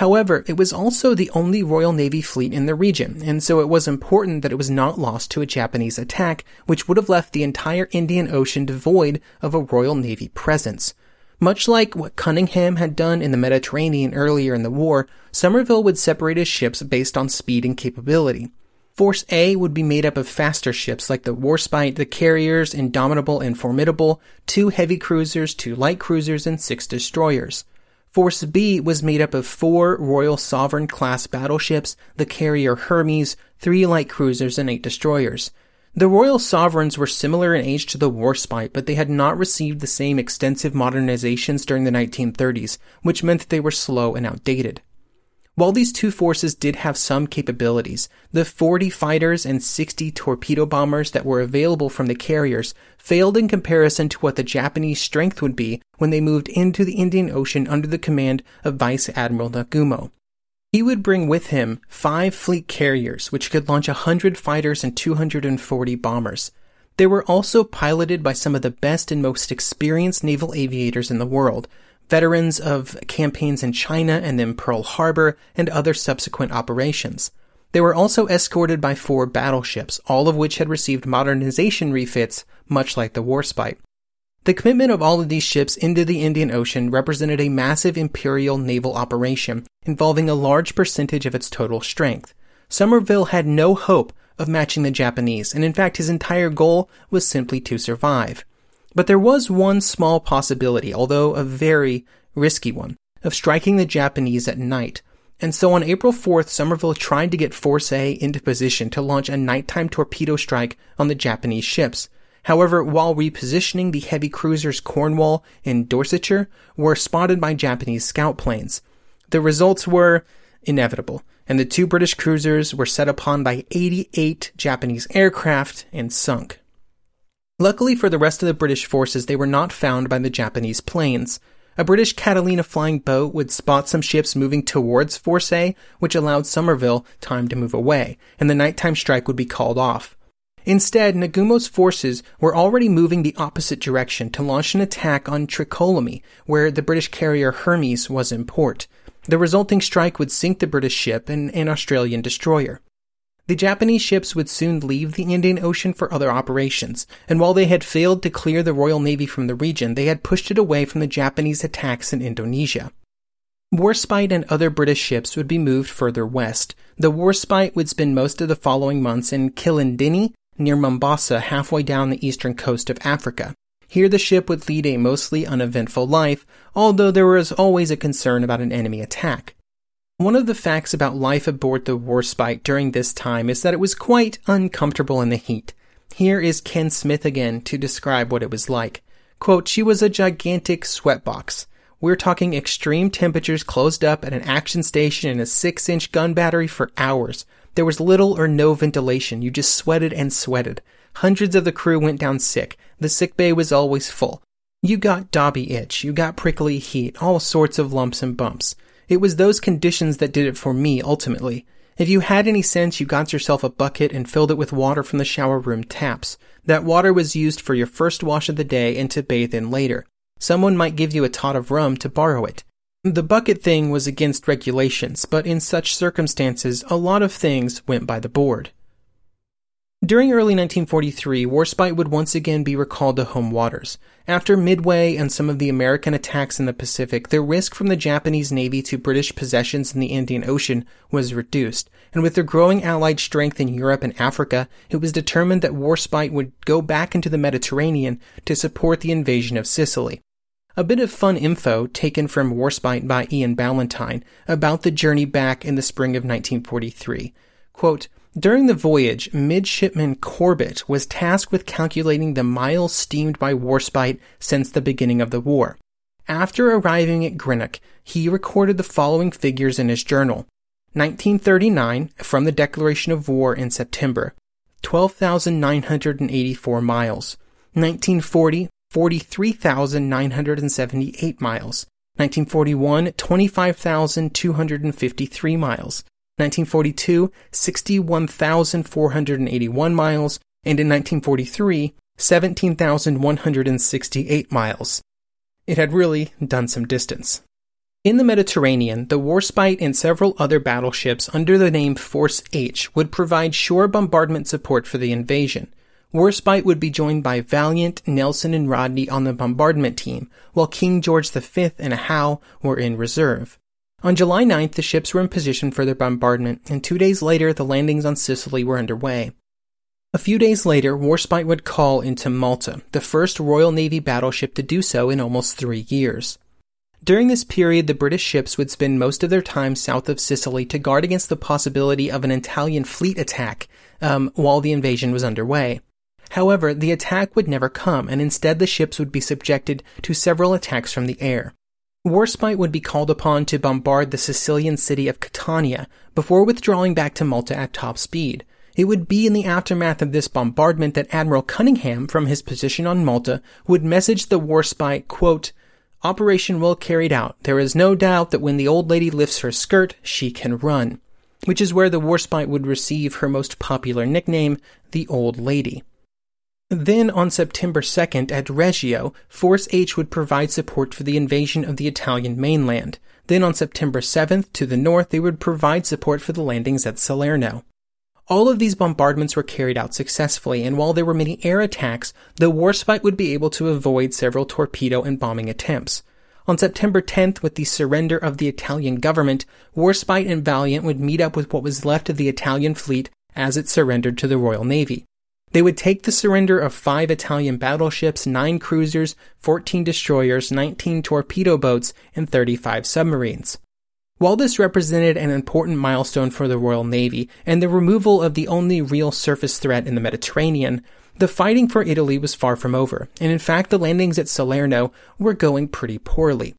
However, it was also the only Royal Navy fleet in the region, and so it was important that it was not lost to a Japanese attack, which would have left the entire Indian Ocean devoid of a Royal Navy presence. Much like what Cunningham had done in the Mediterranean earlier in the war, Somerville would separate his ships based on speed and capability. Force A would be made up of faster ships like the Warspite, the carriers, Indomitable and Formidable, two heavy cruisers, two light cruisers, and six destroyers. Force B was made up of four Royal Sovereign class battleships, the carrier Hermes, three light cruisers, and eight destroyers. The Royal Sovereigns were similar in age to the Warspite, but they had not received the same extensive modernizations during the 1930s, which meant that they were slow and outdated. While these two forces did have some capabilities, the 40 fighters and 60 torpedo bombers that were available from the carriers failed in comparison to what the Japanese strength would be when they moved into the Indian Ocean under the command of Vice Admiral Nagumo. He would bring with him five fleet carriers, which could launch 100 fighters and 240 bombers. They were also piloted by some of the best and most experienced naval aviators in the world, veterans of campaigns in China and then Pearl Harbor and other subsequent operations. They were also escorted by four battleships, all of which had received modernization refits, much like the Warspite. The commitment of all of these ships into the Indian Ocean represented a massive imperial naval operation involving a large percentage of its total strength. Somerville had no hope of matching the Japanese, and in fact his entire goal was simply to survive. But there was one small possibility, although a very risky one, of striking the Japanese at night. And so on April 4th, Somerville tried to get Force A into position to launch a nighttime torpedo strike on the Japanese ships. However, while repositioning, the heavy cruisers Cornwall and Dorsetshire were spotted by Japanese scout planes. The results were inevitable, and the two British cruisers were set upon by 88 Japanese aircraft and sunk. Luckily for the rest of the British forces, they were not found by the Japanese planes. A British Catalina flying boat would spot some ships moving towards Force A, which allowed Somerville time to move away, and the nighttime strike would be called off. Instead, Nagumo's forces were already moving the opposite direction to launch an attack on Trincomalee, where the British carrier Hermes was in port. The resulting strike would sink the British ship and an Australian destroyer. The Japanese ships would soon leave the Indian Ocean for other operations, and while they had failed to clear the Royal Navy from the region, they had pushed it away from the Japanese attacks in Indonesia. Warspite and other British ships would be moved further west. The Warspite would spend most of the following months in Kilindini, near Mombasa, halfway down the eastern coast of Africa. Here the ship would lead a mostly uneventful life, although there was always a concern about an enemy attack. One of the facts about life aboard the Warspite during this time is that it was quite uncomfortable in the heat. Here is Ken Smith again to describe what it was like. Quote, she was a gigantic sweatbox. We're talking extreme temperatures closed up at an action station in a six inch gun battery for hours. There was little or no ventilation. You just sweated and sweated. Hundreds of the crew went down sick. The sick bay was always full. You got dhobi itch, you got prickly heat, all sorts of lumps and bumps. It was those conditions that did it for me, ultimately. If you had any sense, you got yourself a bucket and filled it with water from the shower room taps. That water was used for your first wash of the day and to bathe in later. Someone might give you a tot of rum to borrow it. The bucket thing was against regulations, but in such circumstances, a lot of things went by the board. During early 1943, Warspite would once again be recalled to home waters. After Midway and some of the American attacks in the Pacific, the risk from the Japanese Navy to British possessions in the Indian Ocean was reduced, and with their growing Allied strength in Europe and Africa, it was determined that Warspite would go back into the Mediterranean to support the invasion of Sicily. A bit of fun info taken from Warspite by Iain Ballantyne about the journey back in the spring of 1943. Quote, during the voyage, Midshipman Corbett was tasked with calculating the miles steamed by Warspite since the beginning of the war. After arriving at Greenock, he recorded the following figures in his journal. 1939, from the declaration of war in September, 12,984 miles. 1940, 43,978 miles. 1941, 25,253 miles. 1942, 61,481 miles, and in 1943, 17,168 miles. It had really done some distance. In the Mediterranean, the Warspite and several other battleships under the name Force H would provide shore bombardment support for the invasion. Warspite would be joined by Valiant, Nelson, and Rodney on the bombardment team, while King George V and Howe were in reserve. On July 9th, the ships were in position for their bombardment, and two days later, the landings on Sicily were underway. A few days later, Warspite would call into Malta, the first Royal Navy battleship to do so in almost three years. During this period, the British ships would spend most of their time south of Sicily to guard against the possibility of an Italian fleet attack um, while the invasion was underway. However, the attack would never come, and instead the ships would be subjected to several attacks from the air. Warspite would be called upon to bombard the Sicilian city of Catania before withdrawing back to Malta at top speed. It would be in the aftermath of this bombardment that Admiral Cunningham, from his position on Malta, would message the Warspite, quote, Operation well carried out. There is no doubt that when the old lady lifts her skirt, she can run. Which is where the Warspite would receive her most popular nickname, the Old Lady. Then on September 2nd at Reggio, Force H would provide support for the invasion of the Italian mainland. Then on September 7th to the north, they would provide support for the landings at Salerno. All of these bombardments were carried out successfully, and while there were many air attacks, the Warspite would be able to avoid several torpedo and bombing attempts. On September 10th, with the surrender of the Italian government, Warspite and Valiant would meet up with what was left of the Italian fleet as it surrendered to the Royal Navy. They would take the surrender of five Italian battleships, nine cruisers, 14 destroyers, 19 torpedo boats, and 35 submarines. While this represented an important milestone for the Royal Navy and the removal of the only real surface threat in the Mediterranean, the fighting for Italy was far from over, and in fact the landings at Salerno were going pretty poorly.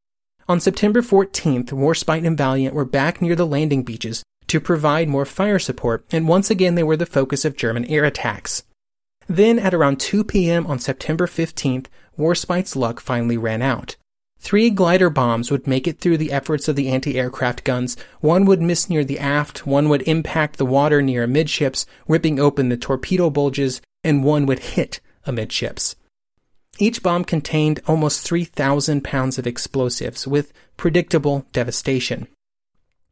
On September 14th, Warspite and Valiant were back near the landing beaches to provide more fire support, and once again they were the focus of German air attacks. Then, at around 2 p.m. on September 15th, Warspite's luck finally ran out. Three glider bombs would make it through the efforts of the anti-aircraft guns. One would miss near the aft, one would impact the water near amidships, ripping open the torpedo bulges, and one would hit amidships. Each bomb contained almost 3,000 pounds of explosives, with predictable devastation.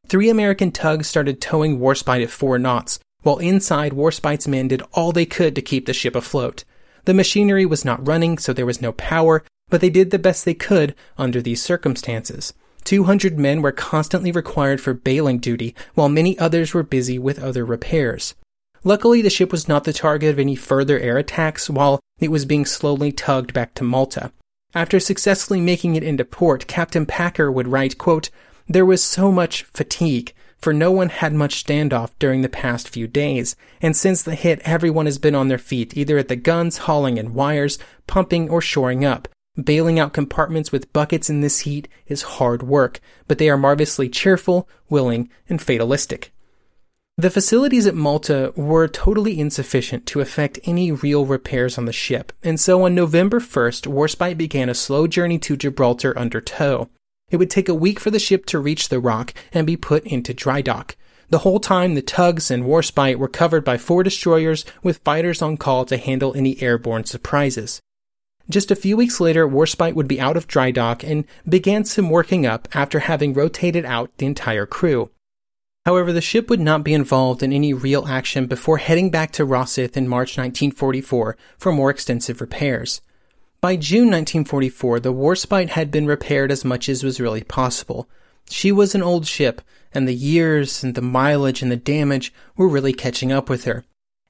Three American tugs started towing Warspite at four knots, while inside, Warspite's men did all they could to keep the ship afloat. The machinery was not running, so there was no power, but they did the best they could under these circumstances. 200 men were constantly required for bailing duty, while many others were busy with other repairs. Luckily, the ship was not the target of any further air attacks while it was being slowly tugged back to Malta. After successfully making it into port, Captain Packer would write, quote, There was so much fatigue for no one had much standoff during the past few days, and since the hit, everyone has been on their feet, either at the guns, hauling in wires, pumping, or shoring up. Bailing out compartments with buckets in this heat is hard work, but they are marvelously cheerful, willing, and fatalistic. The facilities at Malta were totally insufficient to effect any real repairs on the ship, and so on November 1st, Warspite began a slow journey to Gibraltar under tow. It would take a week for the ship to reach the rock and be put into dry dock. The whole time, the tugs and Warspite were covered by four destroyers with fighters on call to handle any airborne surprises. Just a few weeks later, Warspite would be out of dry dock and began some working up after having rotated out the entire crew. However, the ship would not be involved in any real action before heading back to Rosyth in March 1944 for more extensive repairs. By June 1944, the Warspite had been repaired as much as was really possible. She was an old ship, and the years and the mileage and the damage were really catching up with her.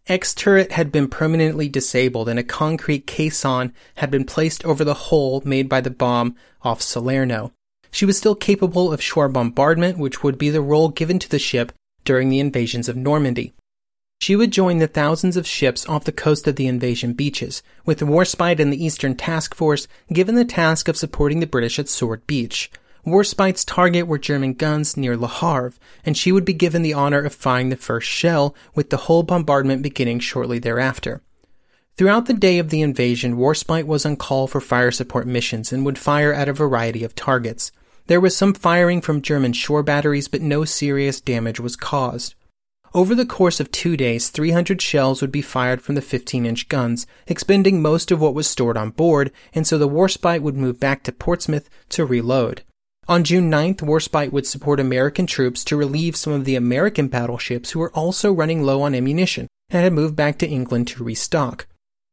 X turret had been permanently disabled and a concrete caisson had been placed over the hole made by the bomb off Salerno. She was still capable of shore bombardment, which would be the role given to the ship during the invasions of Normandy. She would join the thousands of ships off the coast of the invasion beaches, with Warspite and the Eastern Task Force given the task of supporting the British at Sword Beach. Warspite's target were German guns near Le Havre, and she would be given the honor of firing the first shell, with the whole bombardment beginning shortly thereafter. Throughout the day of the invasion, Warspite was on call for fire support missions and would fire at a variety of targets. There was some firing from German shore batteries, but no serious damage was caused. Over the course of two days, 300 shells would be fired from the 15 inch guns, expending most of what was stored on board, and so the Warspite would move back to Portsmouth to reload. On June 9th, Warspite would support American troops to relieve some of the American battleships who were also running low on ammunition and had moved back to England to restock.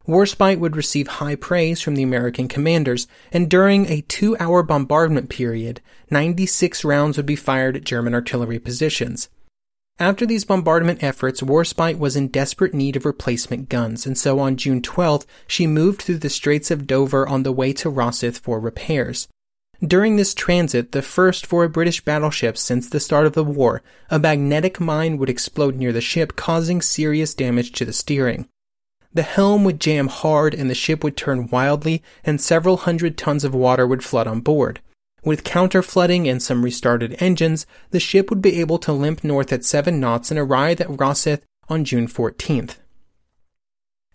Warspite would receive high praise from the American commanders, and during a two hour bombardment period, 96 rounds would be fired at German artillery positions. After these bombardment efforts, Warspite was in desperate need of replacement guns, and so on June 12th, she moved through the Straits of Dover on the way to Rosyth for repairs. During this transit, the first for a British battleship since the start of the war, a magnetic mine would explode near the ship, causing serious damage to the steering. The helm would jam hard and the ship would turn wildly, and several hundred tons of water would flood on board. With counter flooding and some restarted engines, the ship would be able to limp north at 7 knots and arrive at Rosyth on June 14th.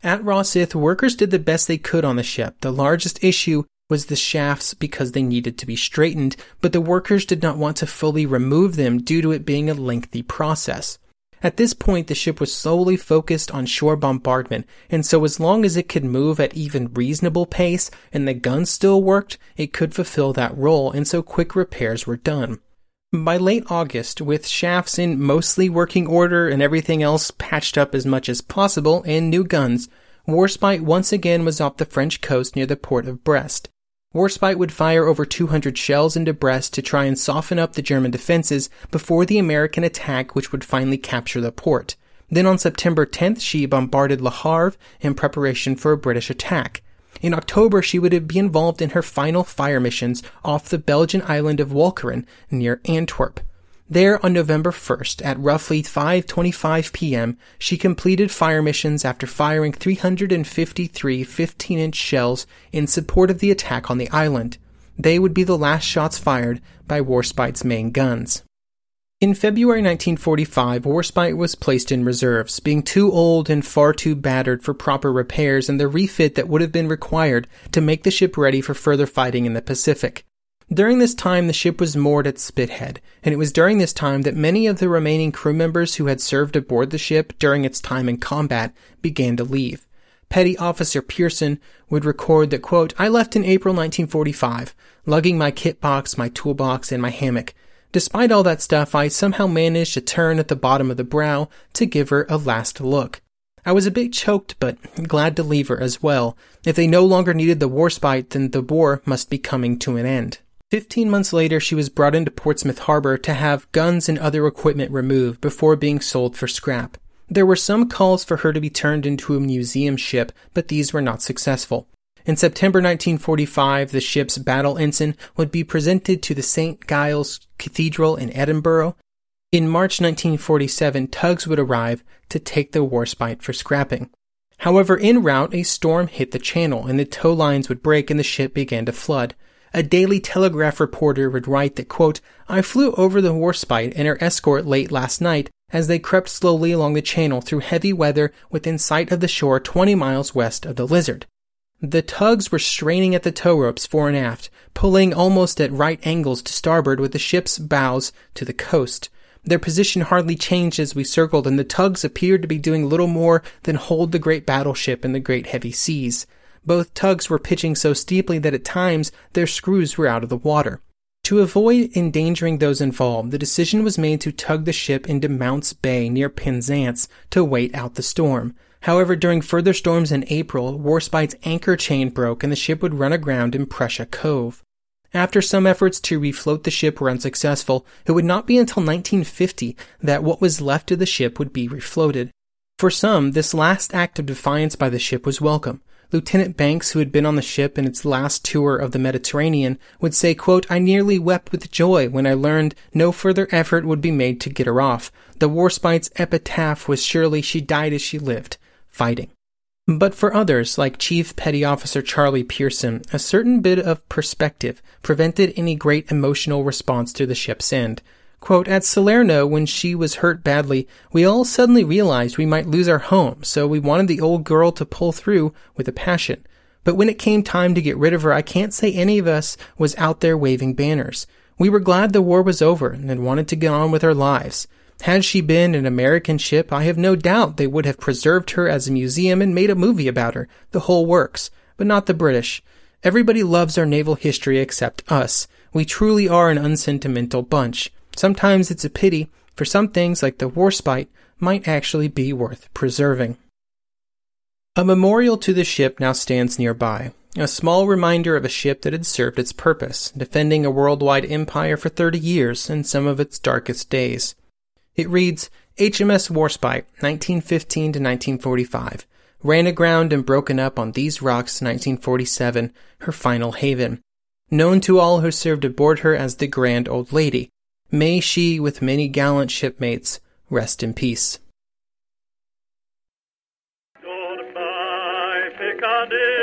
At Rosyth, workers did the best they could on the ship. The largest issue was the shafts because they needed to be straightened, but the workers did not want to fully remove them due to it being a lengthy process. At this point, the ship was solely focused on shore bombardment, and so as long as it could move at even reasonable pace and the guns still worked, it could fulfill that role, and so quick repairs were done. By late August, with shafts in mostly working order and everything else patched up as much as possible and new guns, Warspite once again was off the French coast near the port of Brest. Warspite would fire over 200 shells into Brest to try and soften up the German defenses before the American attack, which would finally capture the port. Then on September 10th, she bombarded Le Havre in preparation for a British attack. In October, she would be involved in her final fire missions off the Belgian island of Walcheren near Antwerp. There on November 1st at roughly 5:25 p.m., she completed fire missions after firing 353 15-inch shells in support of the attack on the island. They would be the last shots fired by Warspite's main guns. In February 1945, Warspite was placed in reserves, being too old and far too battered for proper repairs and the refit that would have been required to make the ship ready for further fighting in the Pacific. During this time, the ship was moored at Spithead, and it was during this time that many of the remaining crew members who had served aboard the ship during its time in combat began to leave. Petty Officer Pearson would record that, quote, I left in April 1945, lugging my kit box, my toolbox, and my hammock. Despite all that stuff, I somehow managed to turn at the bottom of the brow to give her a last look. I was a bit choked, but glad to leave her as well. If they no longer needed the Warspite, then the war must be coming to an end. Fifteen months later, she was brought into Portsmouth Harbor to have guns and other equipment removed before being sold for scrap. There were some calls for her to be turned into a museum ship, but these were not successful. In September 1945, the ship's battle ensign would be presented to the St. Giles Cathedral in Edinburgh. In March 1947, tugs would arrive to take the Warspite for scrapping. However, en route, a storm hit the channel and the tow lines would break and the ship began to flood a Daily Telegraph reporter would write that, quote, I flew over the Warspite and her escort late last night as they crept slowly along the channel through heavy weather within sight of the shore 20 miles west of the Lizard. The tugs were straining at the tow ropes fore and aft, pulling almost at right angles to starboard with the ship's bows to the coast. Their position hardly changed as we circled, and the tugs appeared to be doing little more than hold the great battleship in the great heavy seas. Both tugs were pitching so steeply that at times their screws were out of the water. To avoid endangering those involved, the decision was made to tug the ship into Mounts Bay near Penzance to wait out the storm. However, during further storms in April, Warspite's anchor chain broke and the ship would run aground in Prussia Cove. After some efforts to refloat the ship were unsuccessful, it would not be until 1950 that what was left of the ship would be refloated. For some, this last act of defiance by the ship was welcome. Lieutenant Banks, who had been on the ship in its last tour of the Mediterranean, would say, quote, I nearly wept with joy when I learned no further effort would be made to get her off. The Warspite's epitaph was surely she died as she lived fighting. But for others, like Chief Petty Officer Charlie Pearson, a certain bit of perspective prevented any great emotional response to the ship's end. Quote, At Salerno, when she was hurt badly, we all suddenly realized we might lose our home, so we wanted the old girl to pull through with a passion. But when it came time to get rid of her, I can't say any of us was out there waving banners. We were glad the war was over and wanted to get on with our lives. Had she been an American ship, I have no doubt they would have preserved her as a museum and made a movie about her, the whole works, but not the British. Everybody loves our naval history except us. We truly are an unsentimental bunch. Sometimes it's a pity, for some things like the Warspite might actually be worth preserving. A memorial to the ship now stands nearby, a small reminder of a ship that had served its purpose, defending a worldwide empire for 30 years in some of its darkest days. It reads HMS Warspite, 1915 to 1945. Ran aground and broken up on these rocks 1947, her final haven. Known to all who served aboard her as the Grand Old Lady. May she, with many gallant shipmates, rest in peace. Goodbye, Piccadilly.